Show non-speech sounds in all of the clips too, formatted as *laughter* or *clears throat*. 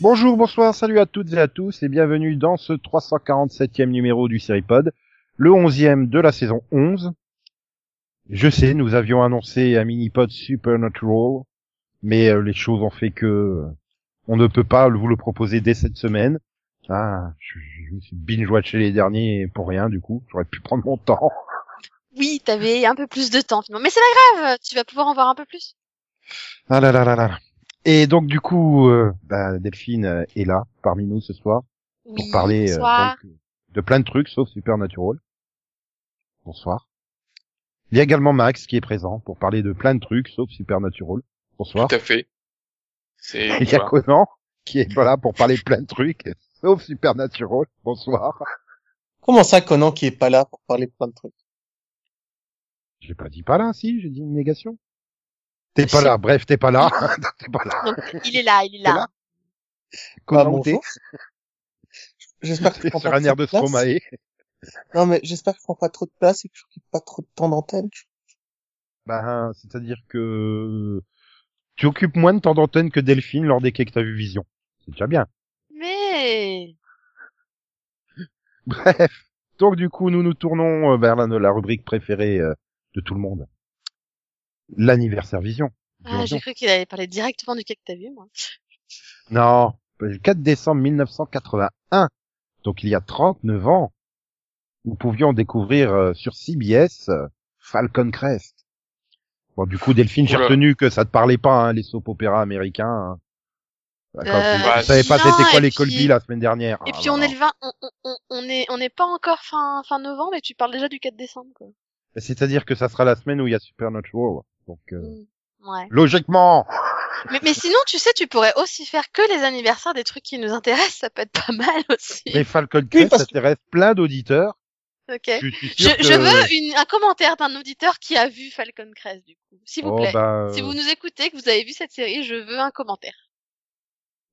Bonjour, bonsoir, salut à toutes et à tous et bienvenue dans ce 347e numéro du Seripod, le 11e de la saison 11. Je sais, nous avions annoncé un mini-pod Supernatural, mais euh, les choses ont fait que on ne peut pas vous le proposer dès cette semaine. Ah, je, je me suis binge-watché les derniers pour rien du coup, j'aurais pu prendre mon temps. Oui, t'avais un peu plus de temps finalement. Mais c'est pas grave, tu vas pouvoir en voir un peu plus. Ah là là là là. Et donc du coup, euh, bah, Delphine euh, est là parmi nous ce soir pour Oui, parler euh, donc, de plein de trucs sauf Supernatural. Bonsoir. Il y a également Max qui est présent pour parler de plein de trucs sauf Supernatural. Bonsoir. Tout à fait. C'est *laughs* Il y a. Conan qui est là pour parler de plein de trucs *laughs* sauf Supernatural. Bonsoir. Comment ça, Conan qui est pas là pour parler de plein de trucs? J'ai pas dit pas là, si, j'ai dit une négation. T'es pas là, bref, t'es pas là. *laughs* t'es pas là. Il est là, il est là. Conan, Ah. J'espère que prends sur pas un air de. Stromae. Non, mais j'espère que je prends pas trop de place et que je n'occupe pas trop de temps d'antenne. Ben, c'est-à-dire que tu occupes moins de temps d'antenne que Delphine lors des quais que t'as vu Vision. C'est déjà bien. Mais *laughs* Bref. Donc du coup, nous nous tournons euh, vers la, la rubrique préférée euh, de tout le monde. L'anniversaire Vision. ah, j'ai cru qu'il allait parler directement du quai que t'as vu, moi. Non, le 4 décembre 1981. Donc il y a 39 ans. Nous pouvions découvrir euh, sur CBS euh, Falcon Crest. Bon, du coup, Delphine, j'ai retenu que ça te parlait pas, hein, les soap opéras américains. Hein. D'accord, Euh, tu bah, savais pas c'était quoi les puis- Colby la semaine dernière. Et Ah, puis on est le 20, on, on, on- est, on n'est pas encore fin, fin novembre et tu parles déjà du 4 décembre, quoi. C'est-à-dire que ça sera la semaine où il y a Supernatural. Donc, euh, Mm. Ouais. logiquement. Mais, mais sinon, tu sais, tu pourrais aussi faire que les anniversaires des trucs qui nous intéressent, ça peut être pas mal aussi. Mais Falcon Crest parce que- intéresse plein d'auditeurs. Ok. Je Je, sûr que... je veux une, un commentaire d'un auditeur qui a vu Falcon Crest, du coup. S'il vous Oh, plaît. bah, Si vous nous écoutez, que vous avez vu cette série, je veux un commentaire.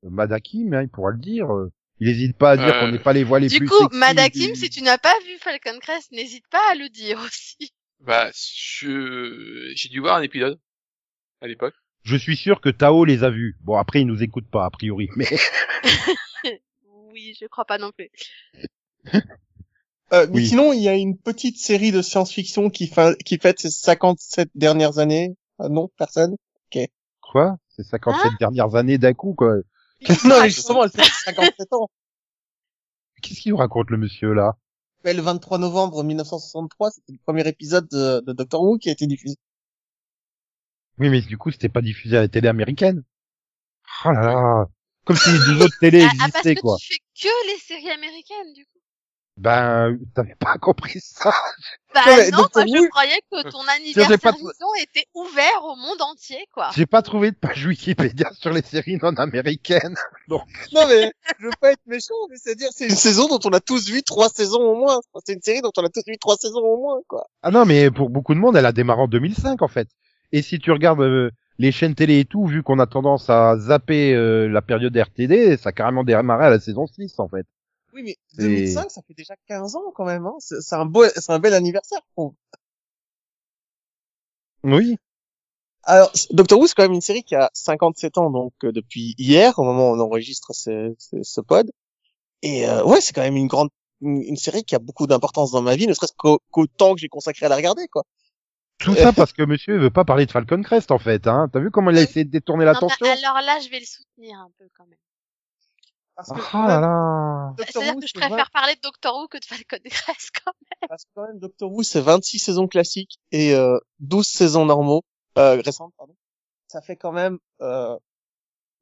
Madakim, hein, il pourra le dire. euh, Il hésite pas à dire Euh, qu'on n'est pas les voix les Du plus coup, sexy Madakim, du- si tu n'as pas vu Falcon Crest, n'hésite pas à le dire aussi. Bah, je, j'ai dû voir un épisode. À l'époque. Je suis sûr que Tao les a vus. Bon, après, il nous écoute pas, a priori. Mais *laughs* *laughs* Oui, je crois pas non plus. Euh, mais Oui. sinon, il y a une petite série de science-fiction qui, fa- qui fête ses 57 dernières années. Ah non, personne quoi? C'est 57 Hein dernières années d'un coup, quoi. *laughs* Non, mais justement, elle fait 57 ans. Qu'est-ce qu'il nous raconte, le monsieur, là? Mais Le 23 novembre 1963, c'était le premier épisode de, de Doctor Who qui a été diffusé. Oui, mais du coup, c'était pas diffusé à la télé américaine. Oh là là Comme si les deux autres télés *laughs* Ah, ah, parce existaient, que quoi. tu fais que les séries américaines, du coup. Ben, t'avais pas *laughs* compris ça. Bah Non, mais non, Doctor moi je croyais que ton anniversaire pas- était ouvert au monde entier, quoi. J'ai pas trouvé de page Wikipédia sur les séries non américaines. *laughs* Donc, Non, mais je veux pas être méchant, mais c'est-à-dire c'est une saison dont on a tous vu trois saisons au moins. C'est une série dont on a tous vu trois saisons au moins, quoi. Ah non, mais pour beaucoup de monde, elle a démarré en 2005 en fait. Et si tu regardes euh, les chaînes télé et tout, vu qu'on a tendance à zapper euh, la période RTD, ça a carrément démarré à la saison 6 en fait. Oui, mais C'est- 2005, ça fait déjà 15 ans quand même. Hein. C'est un beau, c'est un bel anniversaire. je trouve. Oui. Alors, Doctor Who, c'est quand même une série qui a 57 ans, donc euh, depuis hier, au moment où on enregistre ce, ce, ce pod. Et euh, ouais, c'est quand même une grande, une, une série qui a beaucoup d'importance dans ma vie, ne serait-ce qu'au qu'au temps que j'ai consacré à la regarder, quoi. Tout ça parce que monsieur veut pas parler de Falcon Crest en fait. Hein. T'as vu comment il a essayé de détourner l'attention? Mais alors là, je vais le soutenir un peu quand même. Parce que Ah là là. Doctor C'est-à-dire Who, que je préfère parler de Doctor Who que de Falcon Crest, *laughs* quand même. Parce que quand même, Doctor Who, c'est 26 saisons classiques et euh, 12 saisons normaux, euh, récentes, pardon. Ça fait quand même euh,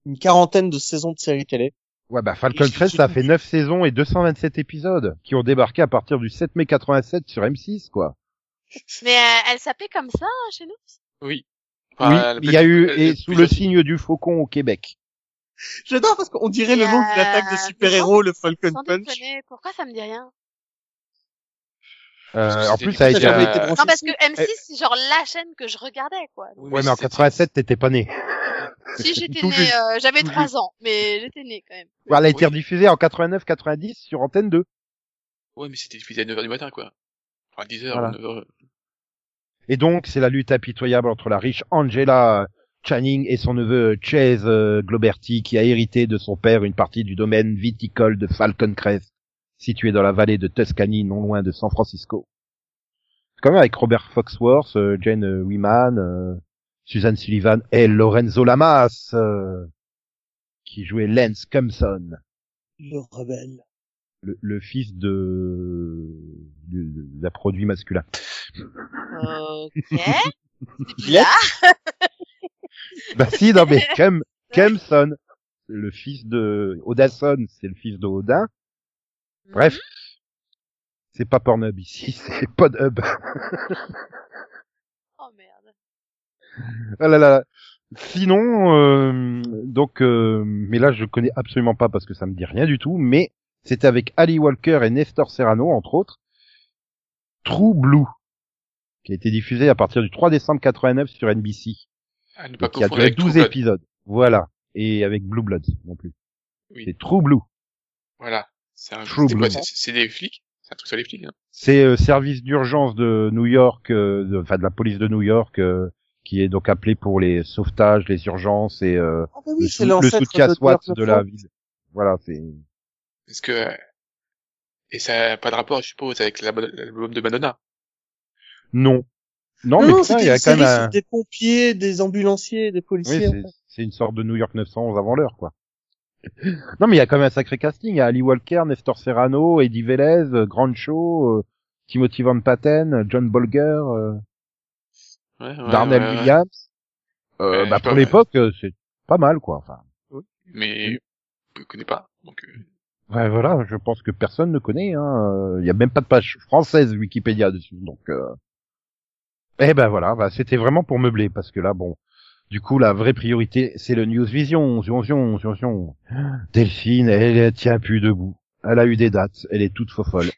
une quarantaine de saisons de séries télé. Ouais bah Falcon Crest ça fait 9 saisons et 227 épisodes qui ont débarqué à partir du 7 mai 87 sur M6 quoi. Mais euh, elle s'appelait comme ça hein, chez nous? Oui. oui, il y a eu et sous le signe du faucon au Québec. *laughs* J'adore parce qu'on dirait le nom d'une attaque de euh, super-héros, le Falcon Sans Punch. déconner, pourquoi ça me dit rien? Euh, en plus, ça a été. Non, parce que dessus. M6, c'est genre la chaîne que je regardais, quoi. Ouais, mais en c'était- 87, t'étais pas né. *laughs* Si j'étais juste. euh, j'avais Tout 3 ans, mais j'étais née quand même. Elle a été Oui. rediffusée en 89-90 sur Antenne 2. Ouais, mais c'était diffusé à 9h du matin, quoi. Enfin, 10h, Voilà. 9h. Et donc, c'est la lutte impitoyable entre la riche Angela Channing et son neveu Chase euh, Globerti, qui a hérité de son père une partie du domaine viticole de Falcon Crest, situé dans la vallée de Tuscany, non loin de San Francisco. C'est quand même avec Robert Foxworth, euh, Jane euh, Wyman, euh, Suzanne Sullivan et Lorenzo Lamas, euh, qui jouait Lance Compson, Le rebelle. le, le fils de, d'un produit masculin. Ok. *laughs* C'est bizarre. *laughs* Bah si, non mais *laughs* Kem, Kemson, le fils de Odasson, c'est le fils de Odin. Bref, c'est pas Pornhub ici, *laughs* c'est Podhub. Oh merde. Ah là là. Sinon, euh, donc, euh, mais là je connais absolument pas parce que ça me dit rien du tout, mais c'était avec Ali Walker et Nestor Serrano entre autres. True Blue, qui a été diffusé à partir du 3 décembre 89 sur NBC. À ne pas qui a duré avec 12 True Blood. épisodes. Voilà. Et avec Blue Bloods non plus. Oui. C'est True Blue. Voilà. C'est un, True Blood. c'est des flics? C'est un truc sur les flics, hein. C'est euh, service d'urgence de New York, euh, de- enfin de la police de New York, euh, qui est donc appelé pour les sauvetages, les urgences et euh, Ah bah le, oui, sou- c'est le soutien de SWAT Dirk de la ville. Voilà, c'est. Parce que, et ça a pas de rapport, je suppose, avec la- l'album de Madonna. Non. Non, Non, mais putain, il y a quand même un... des pompiers, des ambulanciers, des Oui, policiers. en c'est- une sorte de New York 911 avant l'heure, quoi. *laughs* non, mais il y a quand même un sacré casting. Il y a Ali Walker, Nestor Serrano, Eddie Velez, euh, Grand Show, euh, Timothy Van Patten, John Bolger, euh, Ouais, ouais, Darnell ouais, ouais. Williams. Euh, Ouais, bah, pour l'époque, euh, c'est pas mal, quoi. Enfin, Mais, je connais pas. Donc, euh, ouais, voilà, je pense que personne ne connaît. Hein. euh, Il y a même pas de page française Wikipédia dessus, donc. Euh... Eh ben voilà, bah, c'était vraiment pour meubler parce que là, bon, du coup, la vraie priorité, c'est le News Vision, Zion, Zion, Zion. Delphine, elle, tient plus debout. Elle a eu des dates, elle est toute folle.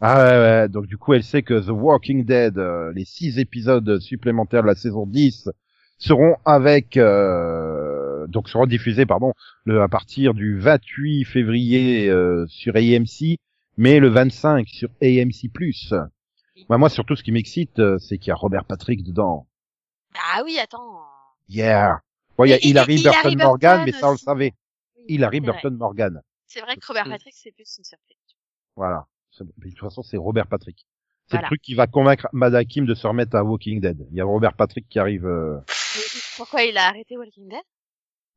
Ah ouais, ouais, donc du coup, elle sait que The Walking Dead, euh, les six épisodes supplémentaires de la saison 10, seront avec, euh, donc seront diffusés, pardon, le, à partir du 28 février euh, sur AMC, mais le 25 sur AMC+. Bah, moi, surtout, ce qui m'excite, euh, c'est qu'il y a Robert Patrick dedans. Ah oui, attends. Yeah. Bon, il y a Hilary Burton Morgan, mais ça, on le savait. Hilary. Burton Morgan. C'est vrai que Robert. Patrick, c'est plus une surprise. Voilà. C'est- mais De toute façon, c'est Robert Patrick. C'est Voilà. le truc qui va convaincre Madakim de se remettre à Walking Dead. Il y a Robert Patrick qui arrive, euh, Mais Pourquoi il a arrêté Walking Dead?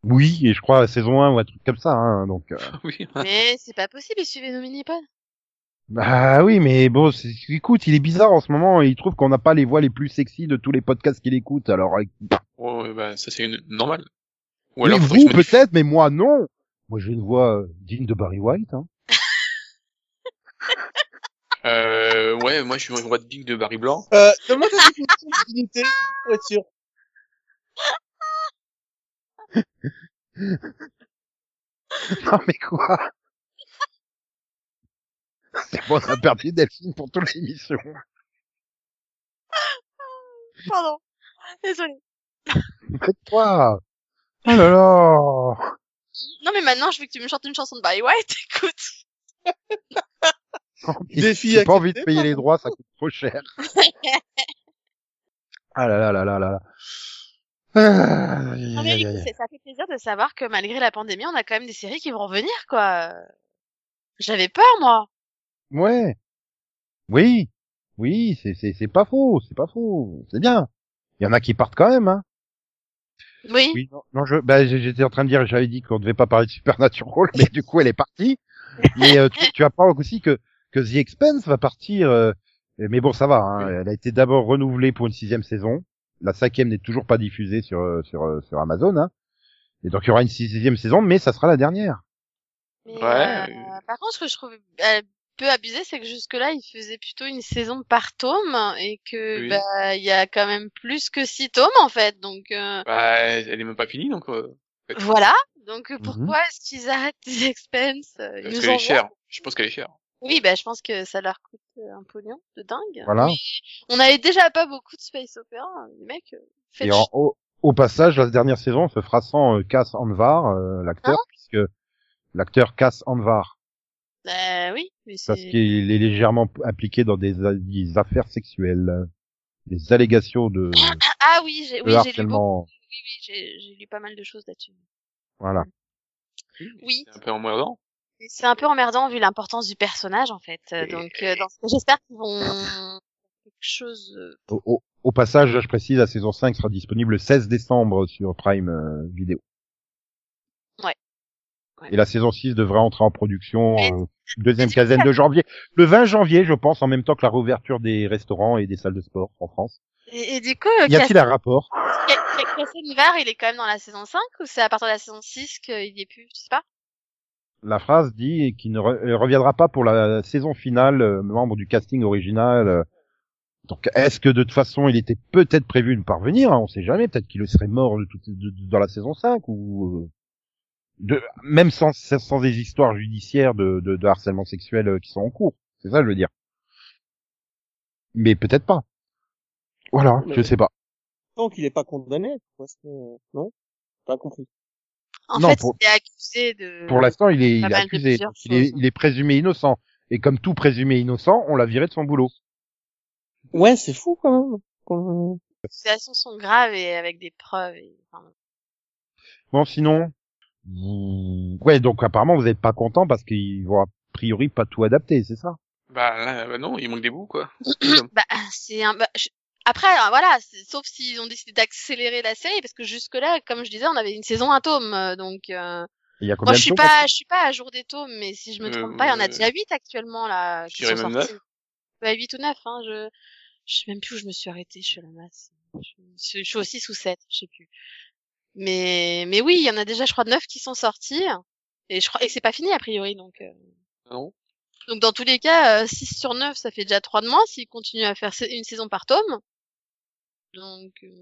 Oui, et je crois à saison 1 ou un truc comme ça, hein, donc, euh, *laughs* oui. Mais c'est pas possible, il suivait nos mini-pods. Bah oui, mais bon, c'est- écoute, il est bizarre en ce moment, il trouve qu'on n'a pas les voix les plus sexy de tous les podcasts qu'il écoute, alors, euh, Ouais, bah, ça c'est une... normal. Ou alors, vous me- peut-être, mais moi non. Moi j'ai une voix euh, digne de Barry White, hein. *laughs* Euh, ouais, moi je suis une voix de digne de Barry Blanc. Euh, dignité, pour être sûr. *laughs* Non mais quoi? *laughs* C'est bon, on a perdu Delphine pour toute l'émission. *laughs* Pardon. Désolée. Faites-toi Oh là là Non mais maintenant, je veux que tu me chantes une chanson de Barry White, *laughs* écoute. Mais Défi J'ai pas envie de payer les droits, ça coûte trop cher. Ah là là là là là là. Ah, Non mais écoute, ça fait plaisir de savoir que malgré la pandémie, on a quand même des séries qui vont revenir, quoi. J'avais peur, moi. Ouais. Oui. Oui, c'est, c'est, c'est pas faux, c'est pas faux. C'est bien. Il y en a qui partent quand même, hein. Oui. Oui, non, non, je, bah, j'étais en train de dire, j'avais dit qu'on devait pas parler de Supernatural, *laughs* mais du coup, elle est partie. Mais euh, tu, tu apprends aussi que, que The Expense va partir, euh, mais bon, ça va, hein. Oui. Elle a été d'abord renouvelée pour une sixième saison. La cinquième n'est toujours pas diffusée sur, euh, sur, euh, sur Amazon, hein. Et donc, il y aura une sixième saison, mais ça sera la dernière. Mais, Ouais, euh, par contre, ce que je trouve euh, peu abusé, c'est que jusque-là, il faisait plutôt une saison par tome et que Oui. bah il y a quand même plus que six tomes en fait. Donc euh, Bah, elle est même pas finie, donc, euh, voilà. Donc euh, Mhm. pourquoi est-ce qu'ils arrêtent les expenses euh, parce qu'elle est chère. Je pense qu'elle est chère. Oui, bah je pense que ça leur coûte euh, un pognon de dingue. Voilà. Mais on avait déjà pas beaucoup de space opéra, hein. les mecs. Et en- au, au passage, la dernière saison se fera sans euh, Cass Anvar, euh, l'acteur, Ah. puisque l'acteur Cass Anvar, Bah oui, mais c'est. parce qu'il est légèrement impliqué dans des, affaires sexuelles, des allégations de, Ah oui, j'ai de oui, j'ai lu beaucoup. harcèlement. Oui, oui, j'ai lu pas mal de choses là-dessus. Voilà. Oui, C'est un peu emmerdant. c'est un peu emmerdant vu l'importance du personnage en fait. Euh, Et- Donc euh, dans ce- j'espère qu'ils vont quelque chose. euh, Au, au- au passage, je précise, la saison 5 sera disponible le 16 décembre sur Prime euh, Vidéo. Ouais. Ouais. Et la saison 6 devrait entrer en production euh, deuxième quinzaine de janvier. Le 20 janvier, je pense, en même temps que la réouverture des restaurants et des salles de sport en France. Et, et du coup, Y a-t-il un rapport? Ca- Ca- Cassel Var, il est quand même dans la saison 5 ou c'est à partir de la saison 6 qu'il y est plus, tu sais pas? La phrase dit qu'il ne re- euh, reviendra pas pour la saison finale, euh, membre du casting original. euh. Donc, est-ce que de toute façon, il était peut-être prévu de parvenir hein, On sait jamais. Peut-être qu'il serait mort de toute- de- de- dans la saison 5 ou euh, de, même sans, sans des histoires judiciaires de, de, de harcèlement sexuel euh, qui sont en cours. C'est ça, je veux dire. Mais peut-être pas. Voilà, Mais- je sais pas. Tant qu'il est pas condamné, parce que, non? Pas compris. En Non, fait, pour- il est accusé de... Pour l'instant, il est, il est accusé. Il est, il est présumé innocent. Et comme tout présumé innocent, on l'a viré de son boulot. Ouais, c'est fou, quand même. Les accusations sont graves et avec des preuves. Et... enfin, Bon, sinon, vous... ouais, donc apparemment vous n'êtes pas content parce qu'ils vont a priori pas tout adapter, c'est ça? Bah, là, bah non, il manque des bouts, quoi. *clears throat* bah, c'est un... bah, je- Après, euh, voilà, sauf s'ils ont décidé d'accélérer la série, parce que jusque-là, comme je disais, on avait une saison à tome, euh, donc... euh, Il y a combien Moi, je suis pas, je suis pas à jour des tomes, mais si je me Euh, trompe pas, il y en a euh, déjà 8 actuellement, là, je qui sont même sortis. Ouais, 8 ou 9, hein, je, je sais même plus où je me suis arrêtée, je suis à la masse. Je, je- je suis aussi sous 7, je sais plus. Mais, mais oui, il y en a déjà, je crois, 9 qui sont sortis. Et je crois, et c'est pas fini, a priori, donc, euh, Non. donc dans tous les cas, euh, 6 sur 9, ça fait déjà 3 de moins s'ils continuent à faire une saison par tome. Donc, euh,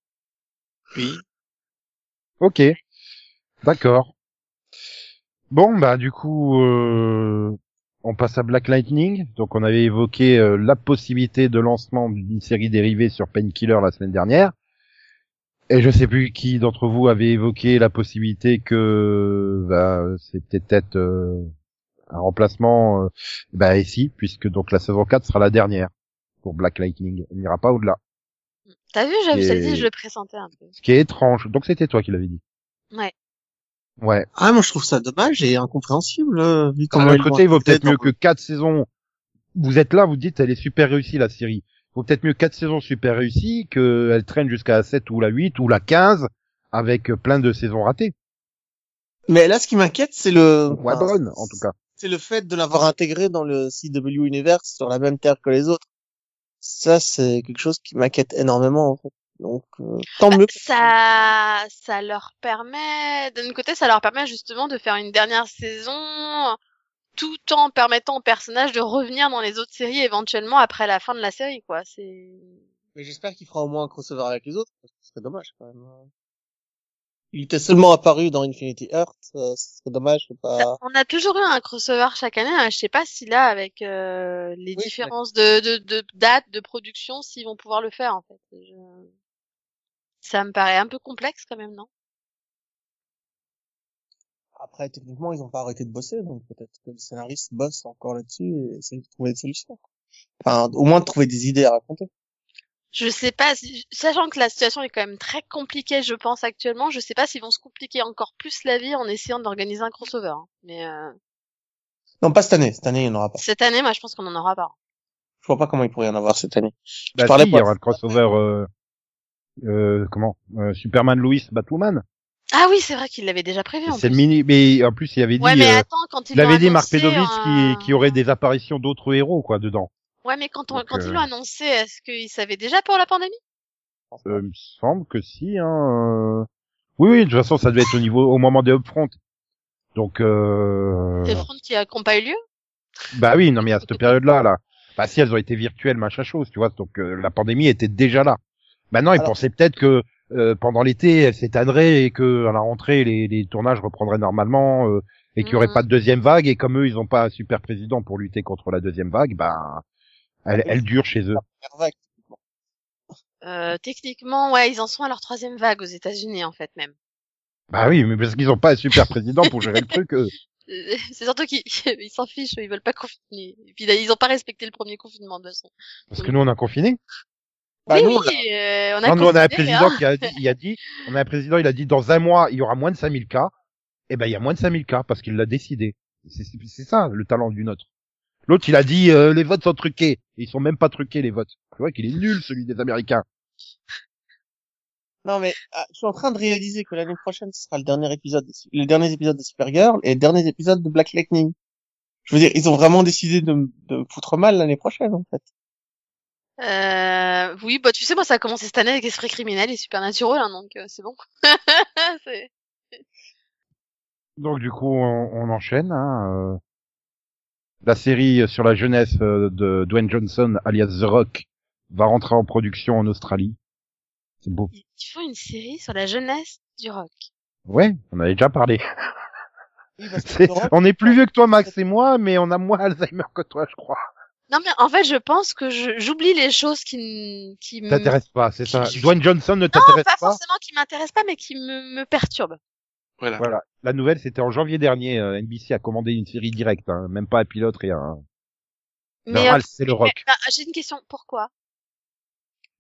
Oui. Ok, d'accord. Bon, bah du coup, euh, on passe à Black Lightning. Donc on avait évoqué euh, la possibilité de lancement d'une série dérivée sur Painkiller la semaine dernière. Et je sais plus qui d'entre vous avait évoqué la possibilité que bah, c'était peut-être euh, un remplacement. Euh, bah ici, puisque donc la saison 4 sera la dernière pour Black Lightning. Elle n'ira pas au-delà. t'as vu, j'avais Et- dit, je le pressentais un peu. Ce qui est étrange. Donc c'était toi qui l'avais dit. Ouais. Ouais. Ah, moi, je trouve ça dommage et incompréhensible, euh, vu D'un comment l'ont côté, il vaut peut-être mieux que quatre saisons. Vous êtes là, vous dites, elle est super réussie, la série. Vaut peut-être mieux quatre saisons super réussies qu'elle traîne jusqu'à la 7 ou la 8 ou la 15 avec plein de saisons ratées. Mais là, ce qui m'inquiète, c'est le, Ouais, enfin, bonne, en tout cas. c'est le fait de l'avoir intégré dans le CW Universe sur la même terre que les autres. Ça, c'est quelque chose qui m'inquiète énormément, en fait. Donc, euh, tant mieux. que- ça, ça leur permet, d'un côté, ça leur permet justement de faire une dernière saison, tout en permettant aux personnages de revenir dans les autres séries éventuellement après la fin de la série, quoi. C'est, Mais j'espère qu'il fera au moins un crossover avec les autres, parce que ce serait dommage, quand même. Il était seulement apparu dans Infinity Earth, euh, ce serait dommage de pas... on a toujours eu un crossover chaque année. hein. Je sais pas si là, avec euh, les Oui, différences de, de, de dates de production, s'ils vont pouvoir le faire en fait. Je- Ça me paraît un peu complexe quand même, non? Après, techniquement, ils ont pas arrêté de bosser, donc peut-être que le scénariste bosse encore là-dessus et essaie de trouver des solutions. Enfin, au moins de trouver des idées à raconter. Je sais pas, si- sachant que la situation est quand même très compliquée, je pense actuellement, je sais pas s'ils vont se compliquer encore plus la vie en essayant d'organiser un crossover. hein. Mais euh, Non, pas cette année. Cette année, il n'y en aura pas. cette année, moi, je pense qu'on en aura pas. Je vois pas comment il pourrait y en avoir cette année. Bah, parlais si, il y pas- aura le crossover, euh, euh, comment, euh, Superman, Lois, Batwoman. Ah oui, c'est vrai qu'il l'avait déjà prévu. en C'est mini, mais en plus, il avait dit, Ouais, mais euh, attends, quand il avait dit Mark annoncé, Pedovitz euh, qui, qui aurait des apparitions d'autres héros, quoi, dedans. Ouais, mais quand, on, Donc, quand ils euh, l'ont annoncé, est-ce qu'ils savaient déjà pour la pandémie? Euh, il me semble que si, hein. euh. Oui, oui, de toute façon, ça devait être au niveau, au moment des upfront. Donc, euh... Des fronts qui n'ont pas eu lieu? Bah oui, non mais à cette période-là, là, bah si elles ont été virtuelles, machin chose, tu vois, donc euh, la pandémie était déjà là. Maintenant, ils Alors- pensaient peut-être que euh, pendant l'été, elle s'éteindrait et que à la rentrée, les, les tournages reprendraient normalement euh, et qu'il y aurait Mhm. pas de deuxième vague. Et comme eux, ils ont pas un super président pour lutter contre la deuxième vague, bah Elle, elle dure chez eux. Euh, techniquement, ouais, ils en sont à leur troisième vague aux États-Unis en fait même. Bah oui, mais parce qu'ils ont pas un super président pour gérer le truc. eux. *laughs* C'est surtout qu'ils ils s'en fichent, ils veulent pas confiner. Et puis là, ils ont pas respecté le premier confinement de toute façon. Parce que nous, on a confiné. Bah, oui, nous, oui, on a- euh, on a Non, nous, on a un président hein. qui a dit, il a dit, on a un président, il a dit, dans un mois, il y aura moins de 5000 cas. Eh ben, il y a moins de 5000 cas parce qu'il l'a décidé. C'est ça, le talent du nôtre. L'autre, il a dit, euh, les votes sont truqués. Et ils sont même pas truqués, les votes. Tu vois qu'il est nul, celui des Américains. Non mais ah, je suis en train de réaliser que l'année prochaine ce sera le dernier épisode, de, les derniers épisodes de Supergirl et les derniers épisodes de Black Lightning. Je veux dire, ils ont vraiment décidé de, me- de me foutre mal l'année prochaine en fait. Euh, oui, bah tu sais, moi ça a commencé cette année avec Esprit criminel et Supernatural, hein, donc euh, c'est bon. *laughs* C'est- Donc, du coup, on, on enchaîne, hein, euh, La série sur la jeunesse euh, de Dwayne Johnson, alias The Rock, va rentrer en production en Australie. C'est beau. Ils font une série sur la jeunesse du rock. Ouais, on avait déjà parlé. Oui, *laughs* on est plus vieux que toi, Max et moi, mais on a moins Alzheimer que toi, je crois. Non mais en fait, je pense que je- j'oublie les choses qui, qui me... T'intéresse pas, c'est ça. Je- Dwayne Johnson ne Non, t'intéresse pas pas? forcément qui m'intéressent pas, mais qui me, me perturbent. Voilà. Voilà. La nouvelle, c'était en janvier dernier. euh, NBC a commandé une série directe, hein, même pas un pilote, rien. hein. Mais, euh, c'est le rock. mais, ah, j'ai une question. Pourquoi?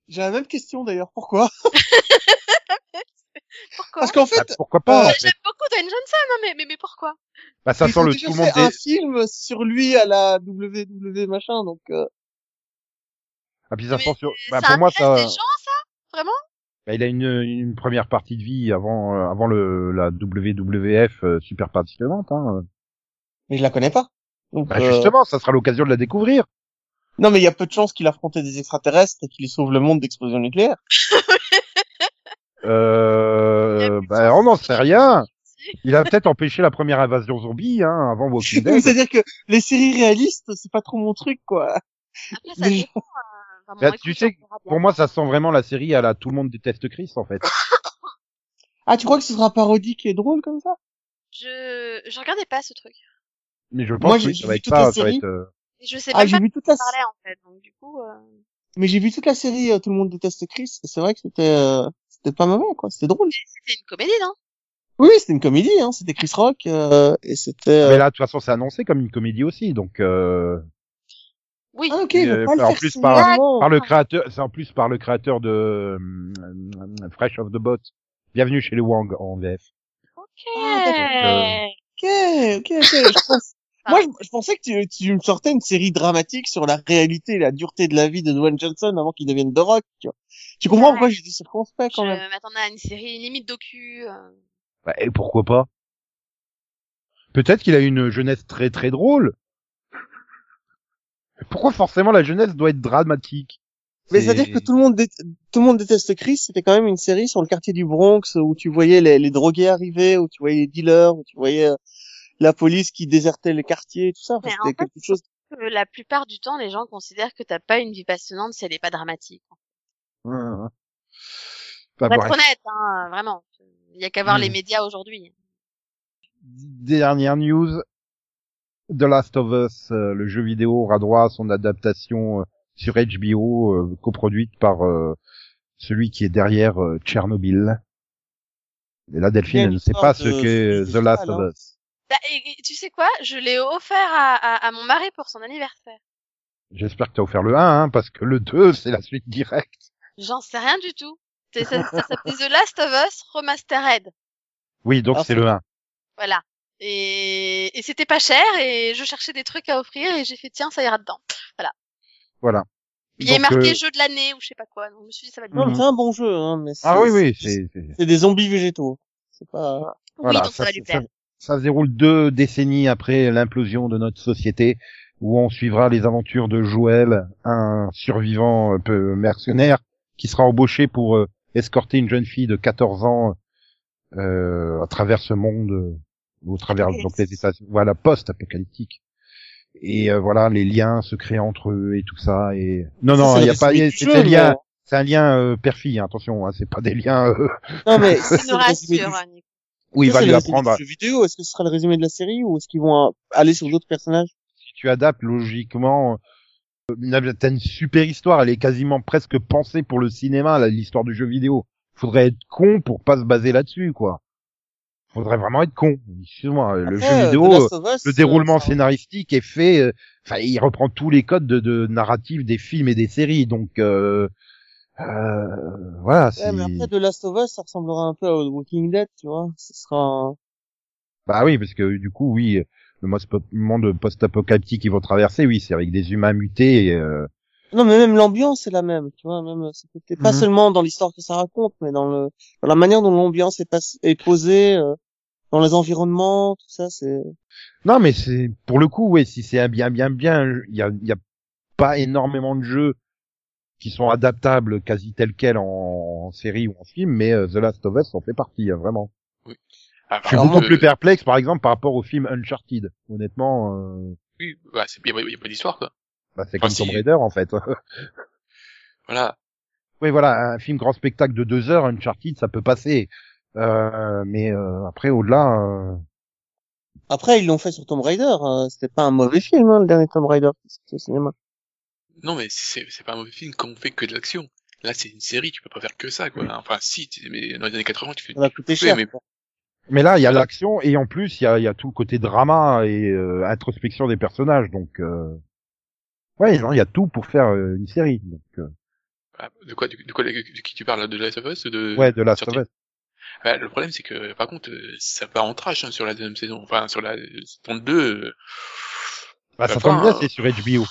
J'ai la même question d'ailleurs. Pourquoi? *laughs* Pourquoi Parce qu'en Bah, fait, pourquoi pas en fait J'aime beaucoup Dwayne Johnson, hein, mais, mais, mais pourquoi? Bah ça sent le tout le monde. fait un film sur lui à la WW machin, donc euh, Ah puis ça sent sur. Bah, Ça pour moi, ça. des gens, ça? Vraiment? Bah, il a une, une première partie de vie avant euh, avant le la WWF euh, super passionnante. Hein. mais je la connais pas. Donc, Bah euh, justement, ça sera l'occasion de la découvrir. Non, mais il y a peu de chances qu'il affronte des extraterrestres et qu'il sauve le monde d'explosion nucléaire. *laughs* Euh, bah on n'en sait rien. Il a peut-être empêché la première invasion zombie hein, avant *laughs* Walking Dead. C'est-à-dire que les séries réalistes, c'est pas trop mon truc, quoi. Après, ça Les dépend. euh, enfin, bon, Bah, tu sais. Pour moi, ça sent vraiment la série à la tout le monde déteste Chris en fait. Ah, tu crois que ce sera parodique et drôle comme ça? Je, je regardais pas ce truc. Mais je pense Moi, que j'ai- oui, j'ai ça va vu être toute ça, va série. être. euh, je sais Ah, même j'ai pas vu toute la, parlait, en fait. Donc, du coup, euh... mais j'ai vu toute la série. euh, Tout le monde déteste Chris. Et c'est vrai que c'était, euh, c'était pas mauvais, quoi. C'était drôle. c'était une comédie, non? Oui, c'était une comédie. Hein. C'était Chris Rock euh, et c'était. euh, Mais là, de toute façon, c'est annoncé comme une comédie aussi, donc euh, Oui. Ah, ok. Euh, pas en plus, par- par le créateur, c'est en plus par le créateur de euh, Fresh of the Boat. Bienvenue chez les Wang en VF. Ok. Ah, Ok, ok, ok. Je pense-. Moi, je, je pensais que tu, tu me sortais une série dramatique sur la réalité et la dureté de la vie de Dwayne Johnson avant qu'il devienne The Rock. Tu, vois. tu comprends Ouais. pourquoi j'ai dit circonspect quand je même? m'attendais à une série limite docu. euh. Bah, et pourquoi pas? Peut-être qu'il a une jeunesse très très drôle. Pourquoi forcément la jeunesse doit être dramatique? Mais C'est- c'est-à-dire que tout le monde tout le monde déteste Chris, c'était quand même une série sur le quartier du Bronx où tu voyais les, les drogués arriver, où tu voyais les dealers, où tu voyais euh, la police qui désertait les quartiers, tout ça. Enfin, Mais en c'était fait, quelque chose. Que la plupart du temps, les gens considèrent que t'as pas une vie passionnante si elle est pas dramatique. Ouais, ouais. Pour Bah, être honnête, hein, vraiment. Il y a qu'à voir les médias aujourd'hui. Dernière news. The Last of Us, euh, le jeu vidéo aura droit à son adaptation euh, sur HBO, euh, coproduite par euh, celui qui est derrière euh, Tchernobyl. Et là, Delphine, elle ne sait pas ce qu'est The Last of hein. Us. Bah, et- et tu sais quoi Je l'ai offert à, à, à mon mari pour son anniversaire. J'espère que tu as offert le 1, hein, parce que le 2, c'est la suite directe. J'en sais rien du tout. Ça, ça s'appelait The Last of Us Remastered. Oui, donc Ah, c'est le 1. Voilà. Et, et c'était pas cher et je cherchais des trucs à offrir et j'ai fait tiens ça ira dedans. Voilà. Il y a marqué euh, jeu de l'année ou je sais pas quoi. Donc je me suis dit ça va être Non, bon. C'est un bon jeu, hein, mais Ah oui, oui, c'est des zombies végétaux. C'est pas. Voilà, oui donc ça, va lui plaire. ça se déroule deux décennies après l'implosion de notre société, où on suivra les aventures de Joël, un survivant un peu mercenaire, qui sera embauché pour euh, escorter une jeune fille de 14 ans euh, à travers ce monde, euh, au travers donc les voilà, post-apocalyptique. Et euh, voilà, les liens se créent entre eux et tout ça. Et non, Ça, non, il y a pas, c'est liens, mais- c'est un lien euh, père-fille, hein, attention, hein, c'est pas des liens. euh, Non, mais *laughs* Ça nous rassure. Où il va lui apprendre. vidéo. Est-ce que ce sera le résumé de la série ou est-ce qu'ils vont euh, aller sur d'autres personnages? Si tu adaptes logiquement, une, t'as une super histoire, elle est quasiment presque pensée pour le cinéma, l'histoire du jeu vidéo. Faudrait être con pour pas se baser là-dessus, quoi. Faudrait vraiment être con. Excuse-moi, le jeu euh, vidéo, Us, le déroulement euh, scénaristique est fait, euh, enfin, il reprend tous les codes de, de narratif des films et des séries, donc euh, euh, voilà. Ouais, mais après, The Last of Us, ça ressemblera un peu à The Walking Dead, tu vois. Ce sera un... Bah oui, parce que du coup, oui, le monde post-apocalyptique qu'ils vont traverser, oui, c'est avec des humains mutés. Et, euh, Non, mais même l'ambiance est la même, tu vois. Même, c'est peut-être pas Mhm. seulement dans l'histoire que ça raconte, mais dans le, dans la manière dont l'ambiance est, pas- est posée, euh, dans les environnements, tout ça, c'est. Non, mais c'est pour le coup, ouais, si c'est un bien, bien, bien, il y a, il y a pas énormément de jeux qui sont adaptables quasi tels quels en, en série ou en film, mais euh, The Last of Us en fait partie, hein, vraiment. Ah, Je suis beaucoup plus euh, perplexe, par exemple, par rapport au film Uncharted. Honnêtement, euh, Oui, bah, c'est, y a, y a pas d'histoire, quoi. bah, c'est Enfin, comme Tomb. Raider en fait. *laughs* Voilà. oui, voilà, un film grand spectacle de deux heures, Uncharted, ça peut passer. Euh, mais euh, après, au-delà, euh, Après, ils l'ont fait sur Tomb Raider. hein. C'était pas un mauvais film, hein, le dernier Tomb Raider au cinéma. Non, mais c'est, c'est pas un mauvais film quand on fait que de l'action. Là, c'est une série, tu peux pas faire que ça, quoi. Enfin, si, mais dans les années 80, tu fais, Ça va coûter cher. mais-. Mais là, il y a l'action et en plus, il y a, il y a tout le côté drama et euh, introspection des personnages. Donc, euh... ouais, genre, il y a tout pour faire euh, une série. Donc, euh, Ah, de quoi, de, de quoi, de, de qui tu parles, de Last of Us, ou de, ouais, de Last of Us. Bah, le problème, c'est que, par contre, euh, ça part en trash, hein, sur la deuxième saison. Enfin, sur la saison 2, euh, Bah, ça tombe bien, euh, c'est sur HBO.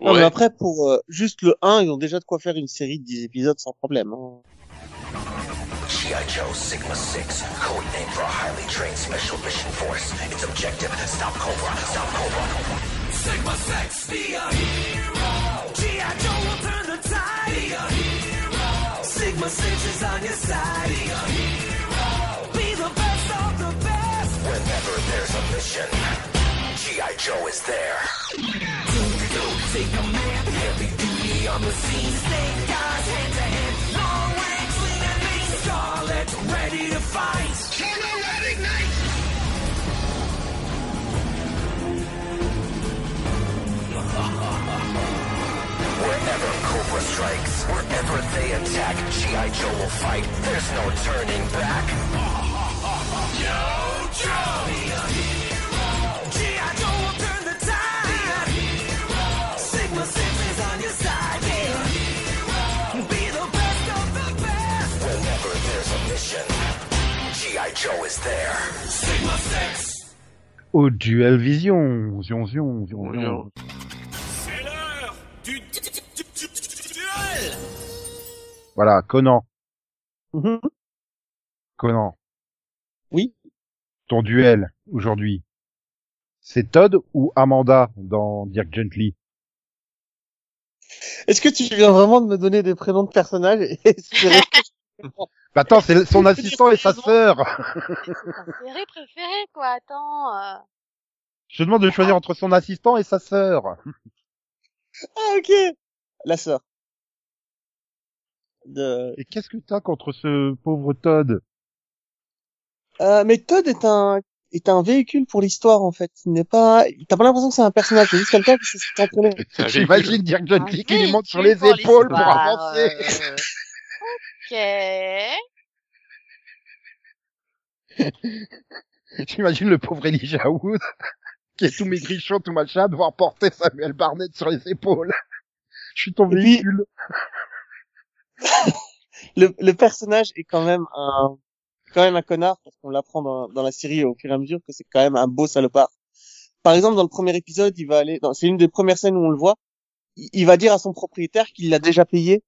Non, mais après, pour euh, juste le 1, ils ont déjà de quoi faire une série de 10 épisodes sans problème. Hein. G.I. Joe Sigma 6, code name for a highly trained special mission force. Its objective, stop Cobra, stop Cobra. Sigma 6, be a hero. G.I. Joe will turn the tide. Be a hero. Sigma 6 is on your side. Be a hero. Be the best of the best. Whenever there's a mission, G.I. Joe is there. Take a man, heavy duty on the scene. Snake eyes, hand to hand, long range, lean and mean. Scarlet, ready to fight. Turbo red ignite. Wherever Cobra strikes, wherever they attack, G.I. Joe will fight. There's no turning back. *laughs* Yo, Joe! Joe is there. Sigma 6. Au Duel Vision. Zion, zion, zion, zion. C'est l'heure du duel Voilà, Conan. Mhm. Conan. Oui. Ton duel, aujourd'hui. C'est Todd ou Amanda dans Dirk Gently? Est-ce que tu viens vraiment de me donner des prénoms de personnages et *laughs* espérer que- Bah attends, c'est son assistant et sa sœur. Série préférée, quoi, attends. euh. Je te demande de choisir entre son assistant et sa sœur. Ah, ok. La sœur. De... Et qu'est-ce que t'as contre ce pauvre Todd? Euh, mais Todd est un est un véhicule pour l'histoire en fait. Il n'est pas. T'as pas l'impression que c'est un personnage. C'est juste quelqu'un qui s'est entraîné. J'imagine *laughs* Dirk Un qui lui monte sur les épaules pour avancer. *laughs* Ok. *laughs* J'imagine le pauvre Elijah Wood *laughs* qui est tout maigrichon, tout machin, devoir porter Samuel Barnett sur les épaules. *laughs* Je suis puis- véhicule. Le, le personnage est quand même un quand même un connard parce qu'on l'apprend dans, dans la série au fur et à mesure que c'est quand même un beau salopard. Par exemple, dans le premier épisode, il va aller. dans- C'est une des premières scènes où on le voit. Il, il va dire à son propriétaire qu'il l'a déjà payé.